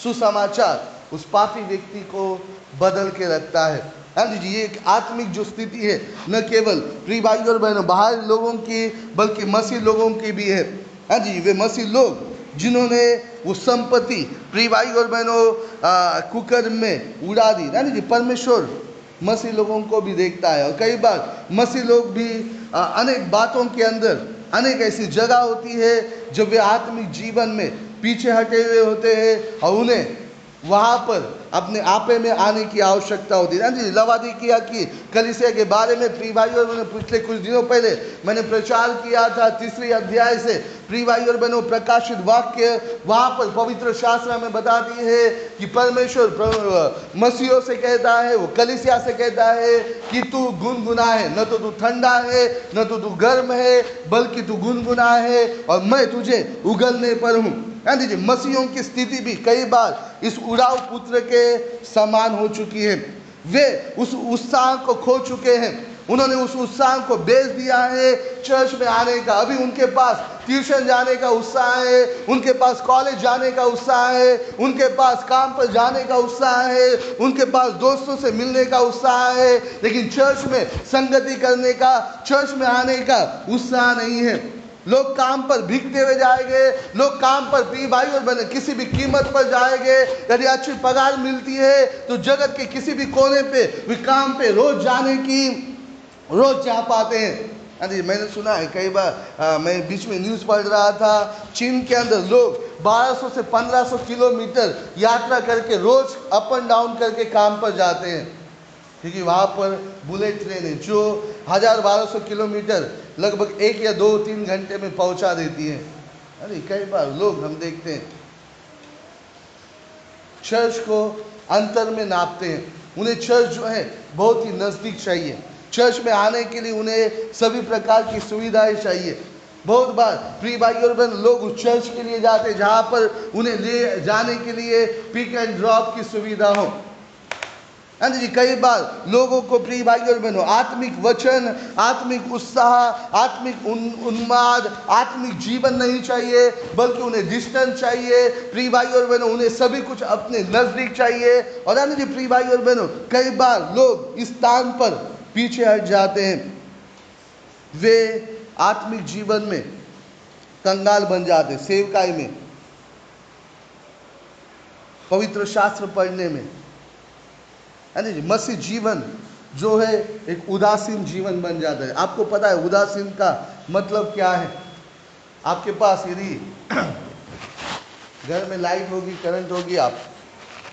सुसमाचार, उस पापी व्यक्ति को बदल के रखता है। हाँ जी ये एक आत्मिक जो स्थिति है न केवल प्रिय भाई और बहनों बाहर लोगों की बल्कि मसीह लोगों की भी है। हाँ जी वे मसीह लोग जिन्होंने वो संपत्ति प्रिय भाई और बहनों कुकर में उड़ा दी। यानी जी परमेश्वर मसीह लोगों को भी देखता है। और कई बार मसीह लोग भी आ, अनेक बातों के अंदर अनेक ऐसी जगह होती है जब वे आत्मिक जीवन में पीछे हटे हुए होते हैं और उन्हें वहाँ पर अपने आपे में आने की आवश्यकता होती है। जी लवादी किया कि कलिसिया के बारे में प्री भाई और मैंने पिछले कुछ दिनों पहले मैंने प्रचार किया था तीसरी अध्याय से। प्री भाई और बहनों, प्रकाशित वाक्य वहाँ पर पवित्र शास्त्र में बता बताती है कि परमेश्वर मसीहों से कहता है, वो कलिसिया से कहता है कि तू गुनगुना है। न तो तू ठंडा है, न तो तू गर्म है, बल्कि तू गुनगुना है और मैं तुझे उगलने पर हूँ। दीजिए मसीहों की स्थिति भी कई बार इस उड़ाव पुत्र के समान हो चुकी है। वे उस उत्साह को खो चुके हैं। उन्होंने उस उत्साह को बेच दिया है। चर्च में आने का, अभी उनके पास ट्यूशन जाने का उत्साह है। उनके पास कॉलेज जाने का उत्साह है। उनके पास काम पर जाने का उत्साह है। उनके पास दोस्तों से मिलने का उत्साह है। लेकिन चर्च में संगति करने का, चर्च में आने का उत्साह नहीं है। लोग काम पर भीगते हुए जाएँगे लोग काम पर पी भाई और बने किसी भी कीमत पर जाएँगे यदि अच्छी पगार मिलती है तो जगत के किसी भी कोने पे भी काम पे रोज जाने की रोज चाह पाते हैं। अरे मैंने सुना है कई बार आ, मैं बीच में न्यूज़ पढ़ रहा था चीन के अंदर लोग 1200 से 1500 किलोमीटर यात्रा करके रोज अप एंड डाउन करके काम पर जाते हैं। क्योंकि वहाँ पर बुलेट ट्रेन है, जो हज़ार बारह सौ किलोमीटर लगभग एक या दो, तीन घंटे में पहुँचा देती है। अरे, कई बार लोग हम देखते हैं, चर्च को अंतर में नापते हैं। उन्हें चर्च जो है, बहुत ही नज़दीक चाहिए। चर्च में आने के लिए उन्हें सभी प्रकार की सुविधाएँ चाहिए। बहुत बार प्री भाई और बहन, लोग उस चर्च के लिए जाते हैं, जहाँ पर उन्हें ले जाने के लिए पिक एंड ड्रॉप की सुविधा हो। हाँ जी कई बार लोगों को प्रिय भाई और बहनों आत्मिक वचन आत्मिक उत्साह आत्मिक उन, उन्माद आत्मिक जीवन नहीं चाहिए बल्कि उन्हें डिस्टेंस चाहिए। प्रिय भाई और बहनों उन्हें सभी कुछ अपने नज़दीक चाहिए। और हाँ जी प्रिय भाई और बहनों कई बार लोग इस स्थान पर पीछे हट जाते हैं। वे आत्मिक जीवन में कंगाल बन जाते सेवकाई में पवित्र शास्त्र पढ़ने में। यानी मसीह जीवन जो है, एक उदासीन जीवन बन जाता है। आपको पता है, उदासीन का मतलब क्या है? आपके पास यदि घर में लाइट होगी, करंट होगी, आप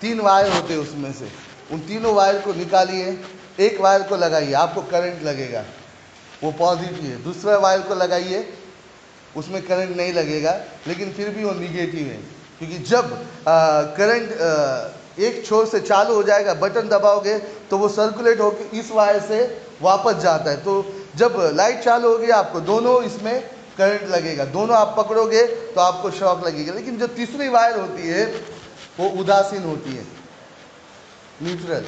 तीन वायर होते हैं उसमें से। उन तीनों वायर को निकालिए, एक वायर को लगाइए, आपको करंट लगेगा। वो पॉजिटिव है। दूसरा वायर को लगाइए, उसमें करंट नहीं लगेगा, लेकिन फिर भी वो निगेटिव है। क्योंकि जब करंट एक छोर से चालू हो जाएगा बटन दबाओगे तो वो सर्कुलेट होकर इस वायर से वापस जाता है। तो जब लाइट चालू होगी, आपको दोनों इसमें करंट लगेगा। दोनों आप पकड़ोगे तो आपको शॉक लगेगा। लेकिन जो तीसरी वायर होती है, वो उदासीन होती है। न्यूट्रल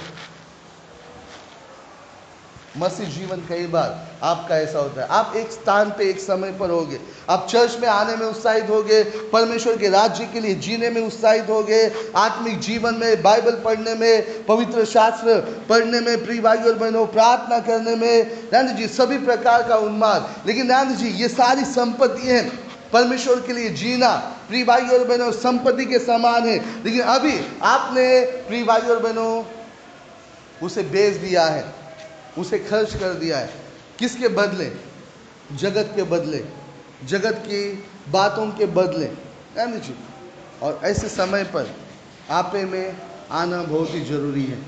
मसीह जीवन कई बार आपका ऐसा होता है। आप एक स्थान पे, एक समय पर होगे। आप चर्च में आने में उत्साहित होगे, परमेश्वर के राज्य के लिए जीने में उत्साहित होगे, आत्मिक जीवन में बाइबल पढ़ने में, पवित्र शास्त्र पढ़ने में, प्रिय भाई और बहनों, प्रार्थना करने में, नंद जी, सभी प्रकार का उन्माद। लेकिन नंद जी, ये सारी संपत्ति है। परमेश्वर के लिए जीना, प्रिय भाई और बहनों, संपत्ति के समान है। लेकिन अभी आपने, प्रिय भाई और बहनों, उसे बेच दिया है। उसे खर्च कर दिया है। किसके बदले? जगत के बदले। जगत की बातों के बदले। है ना जी, और ऐसे समय पर आपे में आना बहुत ही ज़रूरी है,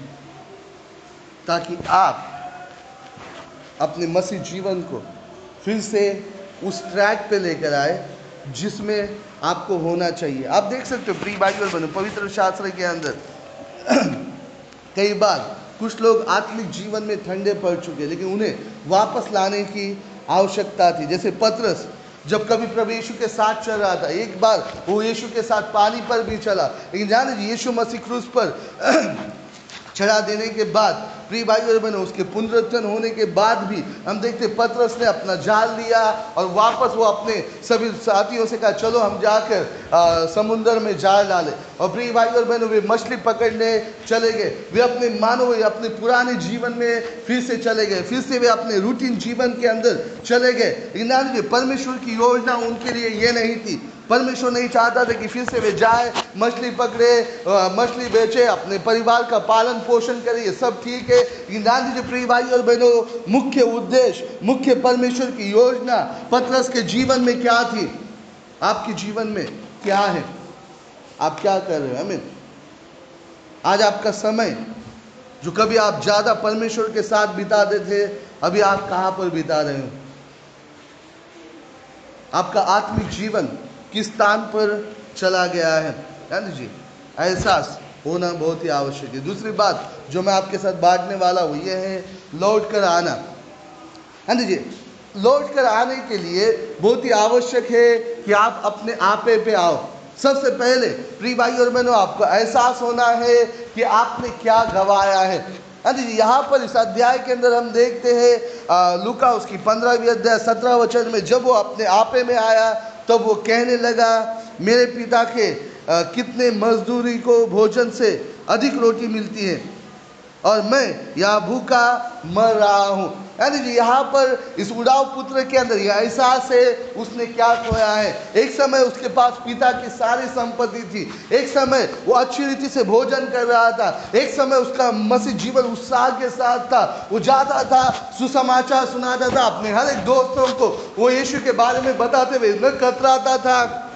ताकि आप अपने मसीह जीवन को फिर से उस ट्रैक पे लेकर आए, जिसमें आपको होना चाहिए। आप देख सकते हो प्री और बनो पवित्र शास्त्र के अंदर कई बार कुछ लोग आत्मिक जीवन में ठंडे पड़ चुके, लेकिन उन्हें वापस लाने की आवश्यकता थी। जैसे पत्रस, जब कभी प्रभु यीशु के साथ चल रहा था, एक बार वो यीशु के साथ पानी पर भी चला। लेकिन जाने यीशु मसीह क्रूस पर चढ़ा देने के बाद प्रिय भाई और बहनों, उसके पुनरुत्थान होने के बाद भी हम देखते पत्रस ने अपना जाल लिया और वापस वो अपने सभी साथियों से कहा, चलो हम जाकर समुन्द्र में जाल डाले। और प्रिय भाई और बहनों, वे मछली पकड़ने चले गए। वे अपने मानो अपने पुराने जीवन में फिर से चले गए। फिर से वे अपने रूटीन जीवन के अंदर चले गए। लेकिन परमेश्वर की योजना उनके लिए ये नहीं थी। परमेश्वर नहीं चाहता था कि फिर से वे जाए, मछली पकड़े मछली बेचे, अपने परिवार का पालन पोषण करे, ये सब ठीक है। लेकिन गांधी जी, प्रिय भाई और बहनों, मुख्य उद्देश्य, मुख्य परमेश्वर की योजना, पत्रस के जीवन में क्या थी? आपके जीवन में क्या है? आप क्या कर रहे हो? अमित आज आपका समय, जो कभी आप ज़्यादा परमेश्वर के साथ बिताते थे, अभी आप कहाँ पर बिता रहे हो? आपका आत्मिक जीवन किस स्थान पर चला गया है? जी एहसास होना बहुत ही आवश्यक है। दूसरी बात जो मैं आपके साथ बांटने वाला हूँ, ये है लौट कर आना। है जी लौट कर आने के लिए बहुत ही आवश्यक है कि आप अपने आपे पे आओ। सबसे पहले प्री भाई और बहनों, आपको एहसास होना है कि आपने क्या गवाया है। जी यहाँ पर इस अध्याय के अंदर हम देखते हैं लुका उसकी पंद्रहवीं अध्याय सत्रह वचन में, जब वो अपने आपे में आया तब वो कहने लगा, मेरे पिता के कितने मजदूरी को भोजन से अधिक रोटी मिलती है। और मैं यहाँ भूखा मर रहा हूँ। यानी यहाँ पर इस उड़ाव पुत्र के अंदर यह एहसास है, उसने क्या खोया है? एक समय उसके पास पिता की सारी संपत्ति थी। एक समय वो अच्छी रीति से भोजन कर रहा था। एक समय उसका मसीह जीवन उत्साह के साथ था। वो जाता था, सुसमाचार सुनाता था, अपने हर एक दोस्तों को। वो यीशु के बारे में बताते हुए न कतराता था।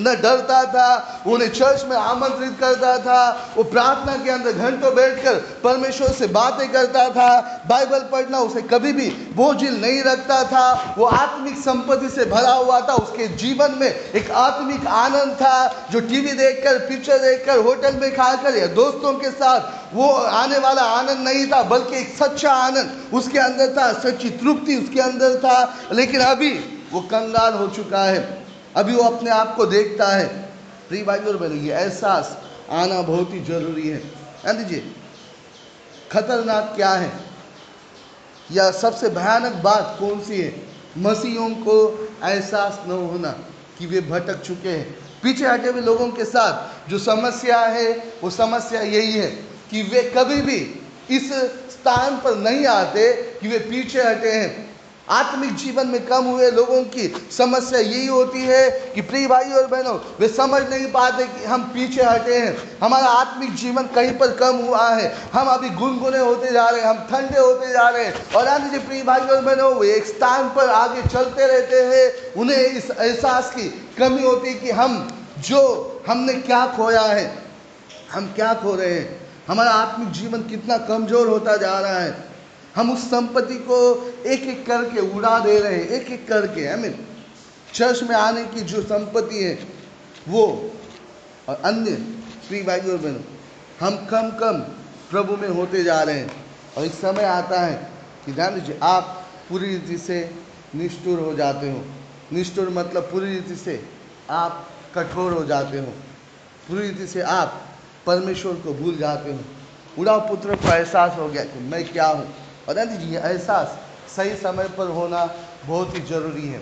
न डरता था, उन्हें चर्च में आमंत्रित करता था, वो प्रार्थना के अंदर घंटों बैठकर परमेश्वर से बातें करता था बाइबल पढ़ना उसे कभी भी बोझिल नहीं रखता था, वो आत्मिक संपत्ति से भरा हुआ था, उसके जीवन में एक आत्मिक आनंद था, जो टीवी देखकर पिक्चर देखकर होटल में खाकर या दोस्तों के साथ, वो आने वाला आनंद नहीं था, बल्कि एक सच्चा आनंद उसके अंदर था, सच्ची तृप्ति उसके अंदर था, लेकिन अभी वो कंगाल हो चुका है। अभी वो अपने आप को देखता है। प्री भाई और बहन, ये एहसास आना बहुत ही ज़रूरी है। दीजिए खतरनाक क्या है? या सबसे भयानक बात कौन सी है? मसीहों को एहसास न होना कि वे भटक चुके हैं। पीछे हटे हुए लोगों के साथ जो समस्या है, वो समस्या यही है कि वे कभी भी इस स्थान पर नहीं आते कि वे पीछे हटे हैं। आत्मिक जीवन में कम हुए लोगों की समस्या यही होती है कि प्रिय भाई और बहनों, वे समझ नहीं पाते कि हम पीछे हटे हैं। हमारा आत्मिक जीवन कहीं पर कम हुआ है। हम अभी गुनगुने होते जा रहे हैं, हम ठंडे होते जा रहे हैं। और अन्य जी प्रिय भाई और बहनों, वे एक स्थान पर आगे चलते रहते हैं। उन्हें इस एहसास की कमी होती कि हम जो हमने क्या खोया है, हम क्या खो रहे हैं। हमारा आत्मिक जीवन कितना कमज़ोर होता जा रहा है। हम उस संपत्ति को एक एक करके उड़ा दे रहे हैं एक एक करके आई मीन चर्च में आने की जो संपत्ति है, वो और अन्य प्री भाई और बहनों हम कम कम प्रभु में होते जा रहे हैं। और एक समय आता है कि ध्यान दीजिए आप पूरी रीति से निष्ठुर हो जाते हो। निष्ठुर मतलब पूरी रीति से आप कठोर हो जाते हो। पूरी रीति से आप परमेश्वर को भूल जाते हो। उड़ा पुत्र को एहसास हो गया कि मैं क्या हूँ? और जी, एहसास सही समय पर होना बहुत ही ज़रूरी है।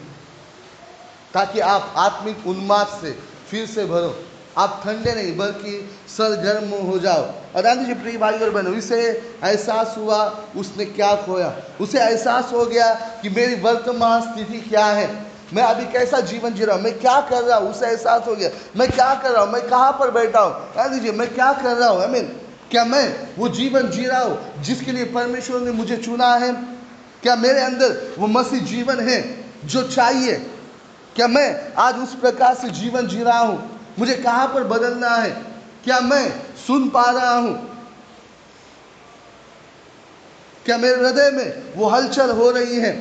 ताकि आप आत्मिक उन्माद से फिर से भरो। आप ठंडे नहीं, बल्कि सरगर्म हो जाओ। गांधी जी, प्रिय भाई और बहनों, इसे एहसास हुआ, उसने क्या खोया? उसे एहसास हो गया कि मेरी वर्तमान स्थिति क्या है। मैं अभी कैसा जीवन जी रहा हूँ? मैं क्या कर रहा हूँ? उसे एहसास हो गया। मैं क्या कर रहा हूँ? मैं कहाँ पर बैठा हूँ? जी, मैं क्या कर रहा हूँ? आई मीन क्या मैं वो जीवन जी रहा हूँ जिसके लिए परमेश्वर ने मुझे चुना है? क्या मेरे अंदर वो मसीह जीवन है जो चाहिए? क्या मैं आज उस प्रकार से जीवन जी रहा हूँ? मुझे कहाँ पर बदलना है? क्या मैं सुन पा रहा हूँ? क्या मेरे हृदय में वो हलचल हो रही है?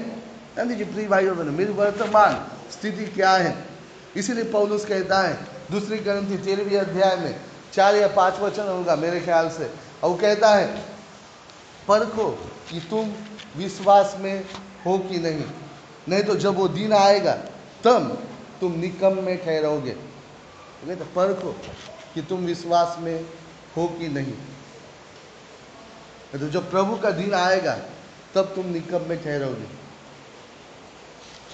जी, प्रिय भाइयों बहनों, मेरी वर्तमान स्थिति क्या है? इसीलिए पौलुस कहता है, दूसरी ग्रंथी तेरहवीं अध्याय में चार या पाँच वचन होगा मेरे ख्याल से। और वो कहता है, परखो कि तुम विश्वास में हो कि नहीं। नहीं तो जब वो दिन आएगा, तब तुम निकम में ठहरोगे तो परखो कि तुम विश्वास में हो कि नहीं। तो जब प्रभु का दिन आएगा, तब तुम निकम में ठहरोगे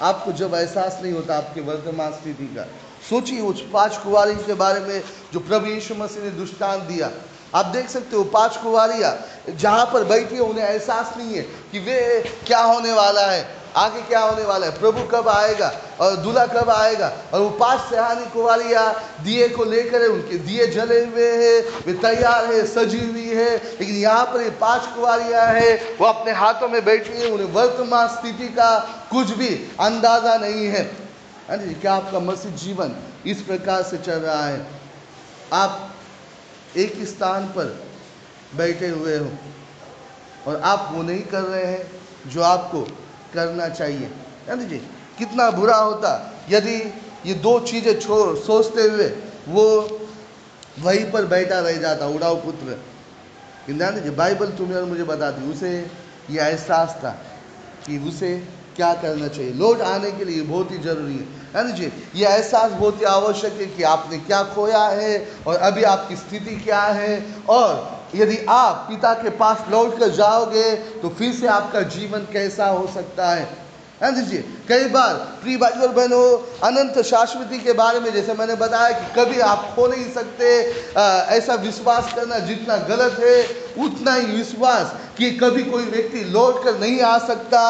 आपको जब एहसास नहीं होता आपके वर्तमान स्थिति का सोचिए उस पाँच कुवारी के बारे में जो प्रभु यीशु मसीह ने दुष्टांत दिया। आप देख सकते हो, पाँच कुवारियाँ जहाँ पर बैठी है, उन्हें एहसास नहीं है कि वे क्या होने वाला है, आगे क्या होने वाला है, प्रभु कब आएगा और दूल्हा कब आएगा। और वो पाँच सहानी कुवारियाँ दिए को लेकर उनके दिए जले हुए हैं, वे तैयार है, सजी हुई है, लेकिन यहाँ पर ये पाँच कुवारियाँ है, वो अपने हाथों में बैठी है, उन्हें वर्तमान स्थिति का कुछ भी अंदाज़ा नहीं है। क्या आपका मसीह जीवन इस प्रकार से चल रहा है? आप एक स्थान पर बैठे हुए हो और आप वो नहीं कर रहे हैं जो आपको करना चाहिए। यानी जी कितना बुरा होता यदि ये दो चीज़ें छोड़ सोचते हुए वो वहीं पर बैठा रह जाता उड़ाऊ पुत्र। जी बाइबल तुम्हें और मुझे बताती, उसे ये एहसास था कि उसे क्या करना चाहिए? लौट आने के लिए बहुत ही ज़रूरी है। है ना जी? ये एहसास बहुत ही आवश्यक है कि आपने क्या खोया है और अभी आपकी स्थिति क्या है। और यदि आप पिता के पास लौट कर जाओगे तो फिर से आपका जीवन कैसा हो सकता है? दीजिए कई बार प्रिय भाई और बहनों अनंत शाश्वती के बारे में जैसे मैंने बताया कि कभी आप खो नहीं सकते। आ, ऐसा विश्वास करना जितना गलत है उतना ही विश्वास कि कभी कोई व्यक्ति लौट कर नहीं आ सकता।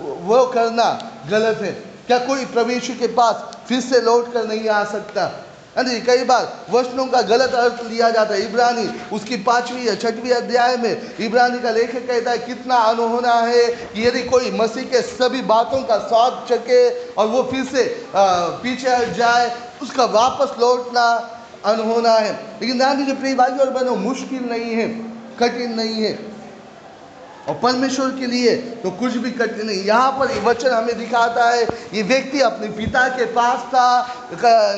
वो करना गलत है। क्या कोई प्रवेश के पास फिर से लौट कर नहीं आ सकता? जी, कई बार वचनों का गलत अर्थ लिया जाता है। इब्रानी, उसकी पांचवी या छठवीं अध्याय में इब्रानी का लेखक कहता है, कितना अनहोना है कि यदि कोई मसीह के सभी बातों का स्वाद चके और वो फिर से पीछे हट जाए, उसका वापस लौटना अनहोना है। लेकिन ध्यान दीजिए प्रिय भाई और बहनों, मुश्किल नहीं है, कठिन नहीं है। और परमेश्वर के लिए तो कुछ भी कठिन नहीं। यहाँ पर ये वचन हमें दिखाता है, ये व्यक्ति अपने पिता के पास था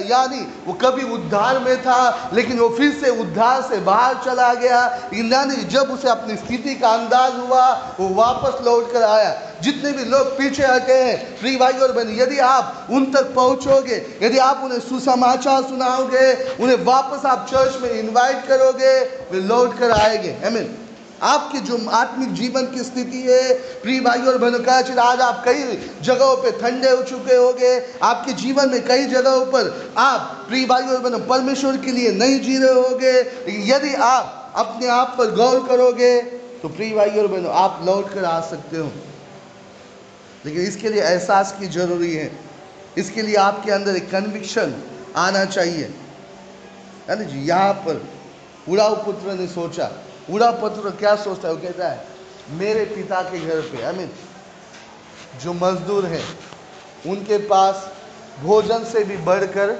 यानी वो कभी उद्धार में था, लेकिन वो फिर से उद्धार से बाहर चला गया। यानी जब उसे अपनी स्थिति का अंदाज हुआ, वो वापस लौट कर आया। जितने भी लोग पीछे हटे हैं, प्रिय भाई और बहन, यदि आप उन तक पहुंचोगे, यदि आप उन्हें सुसमाचार सुनाओगे, उन्हें वापस आप चर्च में इनवाइट करोगे, वे लौट कर आएँगे। आई आपके जो आत्मिक जीवन की स्थिति है, प्रिय भाई और बहनों का आज आप कई जगहों पे ठंडे हो चुके होंगे, आपके जीवन में कई जगहों पर आप, प्रिय भाई और बहनों, परमेश्वर के लिए नहीं जी रहे होगे। यदि आप अपने आप पर गौर करोगे तो प्रिय भाई और बहनों, आप लौट कर आ सकते हो। लेकिन इसके लिए एहसास की ज़रूरी है। इसके लिए आपके अंदर एक कन्विक्शन आना चाहिए। यहाँ पर उड़ाऊ पुत्र ने सोचा। बूढ़ा पत्र क्या सोचता है? वो कहता है, मेरे पिता के घर पे आई मीन जो मजदूर हैं, उनके पास भोजन से भी बढ़कर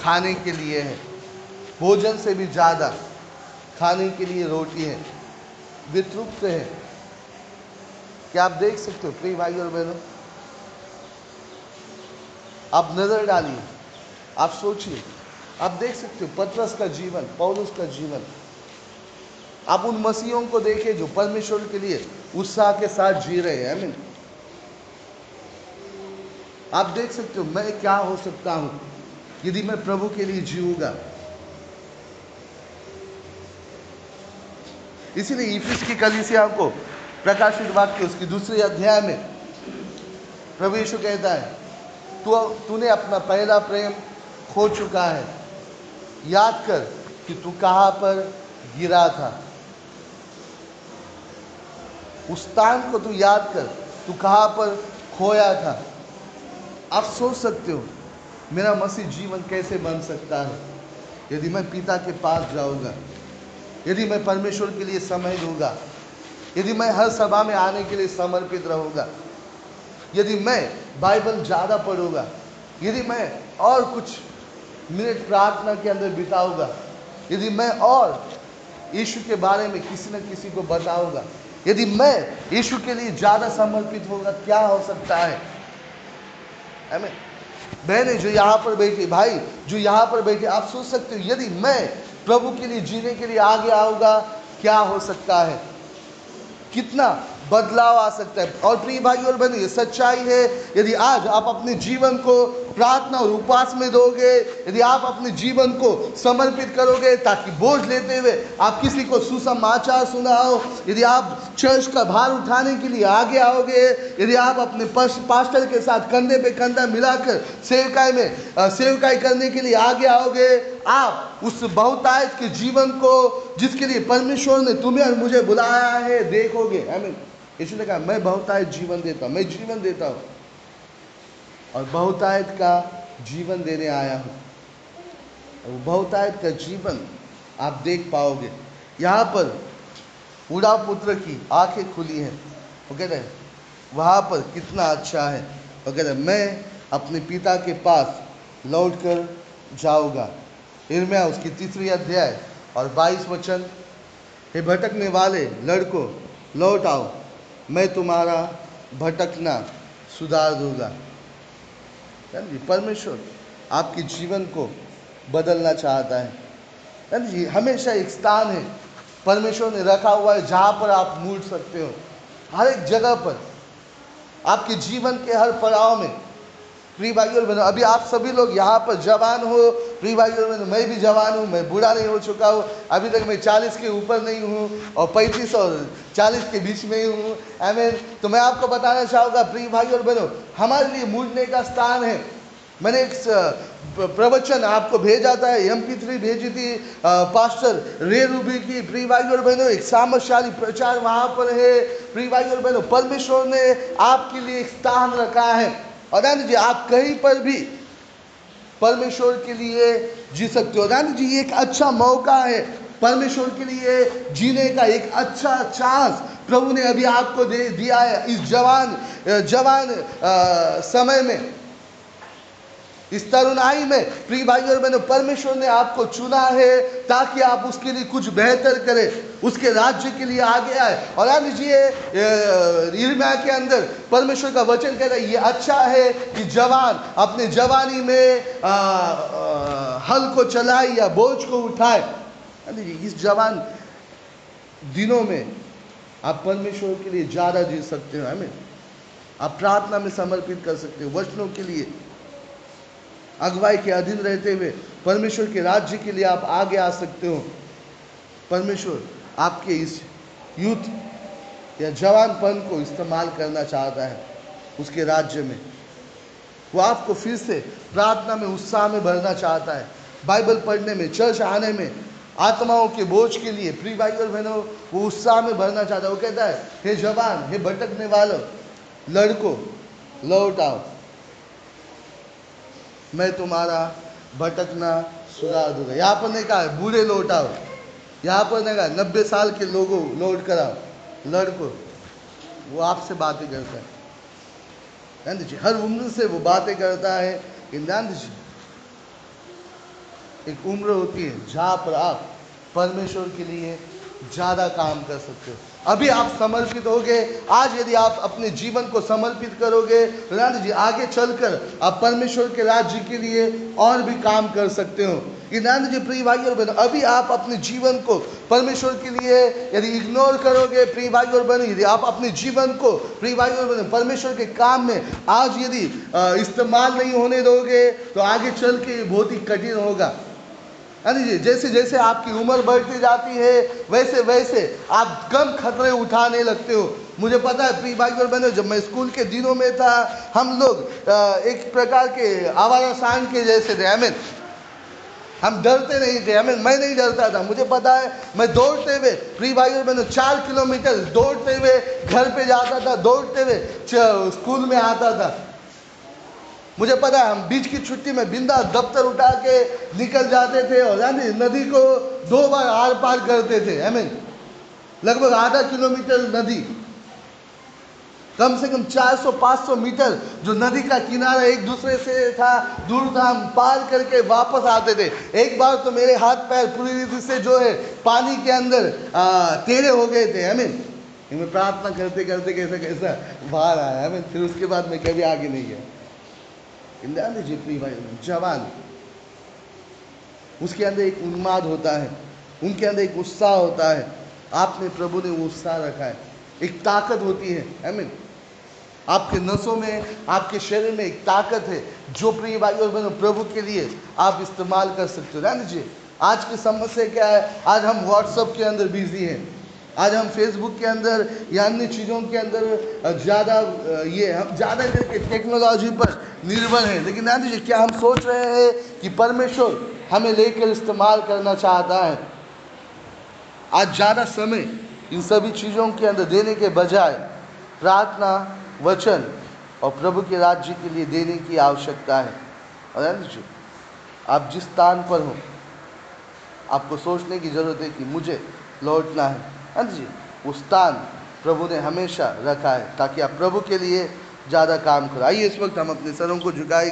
खाने के लिए है। भोजन से भी ज़्यादा खाने के लिए रोटी है। वे तृप्त है। क्या आप देख सकते हो, प्रिय भाई और बहनों? आप नज़र डालिए, आप सोचिए। आप देख सकते हो, पत्रस का जीवन, पौलुस का जीवन आप उन मसीहों को देखें जो परमेश्वर के लिए उत्साह के साथ जी रहे हैं मीन आप देख सकते हो, मैं क्या हो सकता हूँ यदि मैं प्रभु के लिए जीऊँगा? इसीलिए इफिस की कलिसिया को प्रकाशित वाक्य, उसकी दूसरे अध्याय में प्रभु यीशु कहता है, तू, तूने अपना पहला प्रेम खो चुका है। याद कर कि तू कहाँ पर गिरा था। उस स्थान को तू याद कर। तू कहाँ पर खोया था? आप सोच सकते हो, मेरा मसीह जीवन कैसे बन सकता है? यदि मैं पिता के पास जाऊँगा, यदि मैं परमेश्वर के लिए समय दूँगा, यदि मैं हर सभा में आने के लिए समर्पित रहूँगा, यदि मैं बाइबल ज़्यादा पढ़ूँगा, यदि मैं और कुछ मिनट प्रार्थना के अंदर बिताऊँगा, यदि मैं और यीशु के बारे में किसी न किसी को बताऊँगा यदि मैं यीशु के लिए ज़्यादा समर्पित होगा क्या हो सकता है? बहने जो यहाँ पर बैठी, भाई, जो यहाँ पर बैठे, आप सोच सकते हो, यदि मैं प्रभु के लिए, जीने के लिए आगे आऊँगा, क्या हो सकता है? कितना बदलाव आ सकता है। और प्रिय भाई और बहन, ये सच्चाई है, यदि आज आप अपने जीवन को प्रार्थना और उपवास में दोगे, यदि आप अपने जीवन को समर्पित करोगे ताकि बोझ लेते हुए आप किसी को सुसमाचार सुनाओ, यदि आप चर्च का भार उठाने के लिए आगे आओगे, यदि आप अपने पास्टर के साथ कंधे पे कंधा मिलाकर सेवकाई में सेवकाई करने के लिए आगे आओगे, आप उस बहुतायत के जीवन को जिसके लिए परमेश्वर ने तुम्हें और मुझे बुलाया है, देखोगे। आई मीन यीशु ने कहा, मैं बहुतायत जीवन देता हूँ, मैं जीवन देता हूँ। और बहुतायत का जीवन देने आया हूँ। और बहुतायत का जीवन आप देख पाओगे। यहाँ पर उड़ा पुत्र की आँखें खुली हैं। वो कहते हैं, वहाँ पर कितना अच्छा है। वो कहते हैं, मैं अपने पिता के पास लौट कर जाऊँगा। इर्मिया उसकी तीसरी अध्याय और बाईस वचन, हे भटकने वाले, लड़कों, लौट आओ, मैं तुम्हारा भटकना सुधार दूँगा। परमेश्वर आपके जीवन को बदलना चाहता है। जी हमेशा एक स्थान है, परमेश्वर ने रखा हुआ है जहाँ पर आप मूड सकते हो। हर एक जगह पर, आपके जीवन के हर पड़ाव में प्रिय भाई और बहनों, अभी आप सभी लोग यहाँ पर जवान हो। प्रिय भाई और बहनों, मैं भी जवान हूँ, मैं बूढ़ा नहीं हो चुका हूँ। अभी तक मैं चालीस के ऊपर नहीं हूँ और पैंतीस और चालीस के बीच में ही हूँ। आई मीन तो मैं आपको बताना चाहूँगा प्रिय भाई और बहनों, हमारे लिए मूडने का स्थान है। मैंने एक प्रवचन आपको भेजा था एम पी थ्री भेजी थी पास्टर रे रूबी की। प्री भाई और बहनों, एक सामर्थशाली प्रचार वहाँ पर है। प्री भाई और बहनों, परमेश्वर ने आपके लिए एक स्थान रखा है। और जी आप कहीं पर भी परमेश्वर के लिए जी सकते हो। दान जी एक अच्छा मौका है। परमेश्वर के लिए जीने का एक अच्छा चांस प्रभु ने अभी आपको दे दिया है। इस जवान जवान आ, समय में इस तरुणाई में प्रिय भाई और बहनों परमेश्वर ने आपको चुना है ताकि आप उसके लिए कुछ बेहतर करें उसके राज्य के लिए आगे आए। और आप लीजिए इर्मिया के अंदर परमेश्वर का वचन कह रहा है ये अच्छा है कि जवान अपने जवानी में आ, आ, हल को चलाए या बोझ को उठाए। इस जवान दिनों में आप परमेश्वर के लिए ज़्यादा जी सकते हो हमें आप प्रार्थना में समर्पित कर सकते हो वचनों के लिए। अगुवाई के अधीन रहते हुए परमेश्वर के राज्य के लिए आप आगे आ सकते हो। परमेश्वर आपके इस यूथ या जवानपन को इस्तेमाल करना चाहता है उसके राज्य में। वो आपको फिर से प्रार्थना में उत्साह में भरना चाहता है। बाइबल पढ़ने में, चर्च आने में, आत्माओं के बोझ के लिए प्री और बहनों, वो उत्साह में भरना चाहता है। वो कहता है, हे जवान, हे भटकने वालों, लड़को, लौट आओ। मैं तुम्हारा भटकना सुधार दूँगा। यहाँ पर नहीं कहा, बूढ़े लौट आओ। यहाँ पर नहीं कहा, नब्बे साल के लोगों लौट कर आओ। लड़को, वो आपसे बातें करता है। गांधी जी हर उम्र से वो बातें करता है। कि गांधी जी एक उम्र होती है जहाँ पर आप परमेश्वर के लिए ज़्यादा काम कर सकते हो। अभी आप समर्पित होगे, आज यदि आप अपने जीवन को समर्पित करोगे तो जी, आगे चलकर आप परमेश्वर के राज्य के लिए और भी काम कर सकते हो। नंद जी, प्रिय भाई और बहनों, अभी आप अपने जीवन को परमेश्वर के लिए यदि इग्नोर करोगे, प्रिय भाई और बहनों, यदि आप अपने जीवन को, प्रिय भाई और बहनों, परमेश्वर के काम में आज यदि इस्तेमाल नहीं होने दोगे तो आगे चल के बहुत ही कठिन होगा। यानी जी, जैसे जैसे आपकी उम्र बढ़ती जाती है, वैसे वैसे आप कम खतरे उठाने लगते हो। मुझे पता है प्री भाई और बहनों, जब मैं स्कूल के दिनों में था, हम लोग एक प्रकार के आवारा सांड के जैसे थे हमें हम डरते नहीं थे हमें मैं नहीं डरता था। मुझे पता है, मैं दौड़ते हुए प्री भाई और बहनों, चार किलोमीटर दौड़ते हुए घर पे जाता था, दौड़ते हुए स्कूल में आता था। मुझे पता है, हम बीच की छुट्टी में बिंदा दफ्तर उठा के निकल जाते थे और यानी नदी को दो बार आर पार करते थे आई लगभग आधा किलोमीटर नदी, कम से कम 400-500 मीटर जो नदी का किनारा एक दूसरे से था, दूर था, हम पार करके वापस आते थे। एक बार तो मेरे हाथ पैर पूरी रीति से जो है, पानी के अंदर टेढ़े हो गए थे हमें मैं प्रार्थना करते करते कैसा कैसा बाहर आया हमें फिर उसके बाद मैं कभी आगे नहीं गया। इंदिरा जी प्रिय भाई जवान उसके अंदर एक उन्माद होता है, उनके अंदर एक उत्साह होता है। आपने प्रभु ने वो उत्साह रखा है। एक ताकत होती है। आई मीन आपके नसों में, आपके शरीर में एक ताकत है, जो प्रिय भाई और बहनों, प्रभु के लिए आप इस्तेमाल कर सकते हो। ध्यान दीजिए आज की समस्या क्या है? आज हम व्हाट्सएप के अंदर बिज़ी हैं। आज हम फेसबुक के अंदर या अन्य चीज़ों के अंदर ज़्यादा ये, हम ज़्यादा करके टेक्नोलॉजी पर निर्भर हैं। लेकिन ध्यान दीजिए क्या हम सोच रहे हैं कि परमेश्वर हमें लेकर इस्तेमाल करना चाहता है? आज ज़्यादा समय इन सभी चीज़ों के अंदर देने के बजाय प्रार्थना, वचन और प्रभु के राज्य के लिए देने की आवश्यकता है। और ध्यान दीजिए आप जिस स्थान पर हो, आपको सोचने की ज़रूरत है कि मुझे लौटना है। हाँ जी वो स्थान प्रभु ने हमेशा रखा है ताकि आप प्रभु के लिए ज़्यादा काम करो। आइए इस वक्त हम अपने सरों को झुकाएँगे।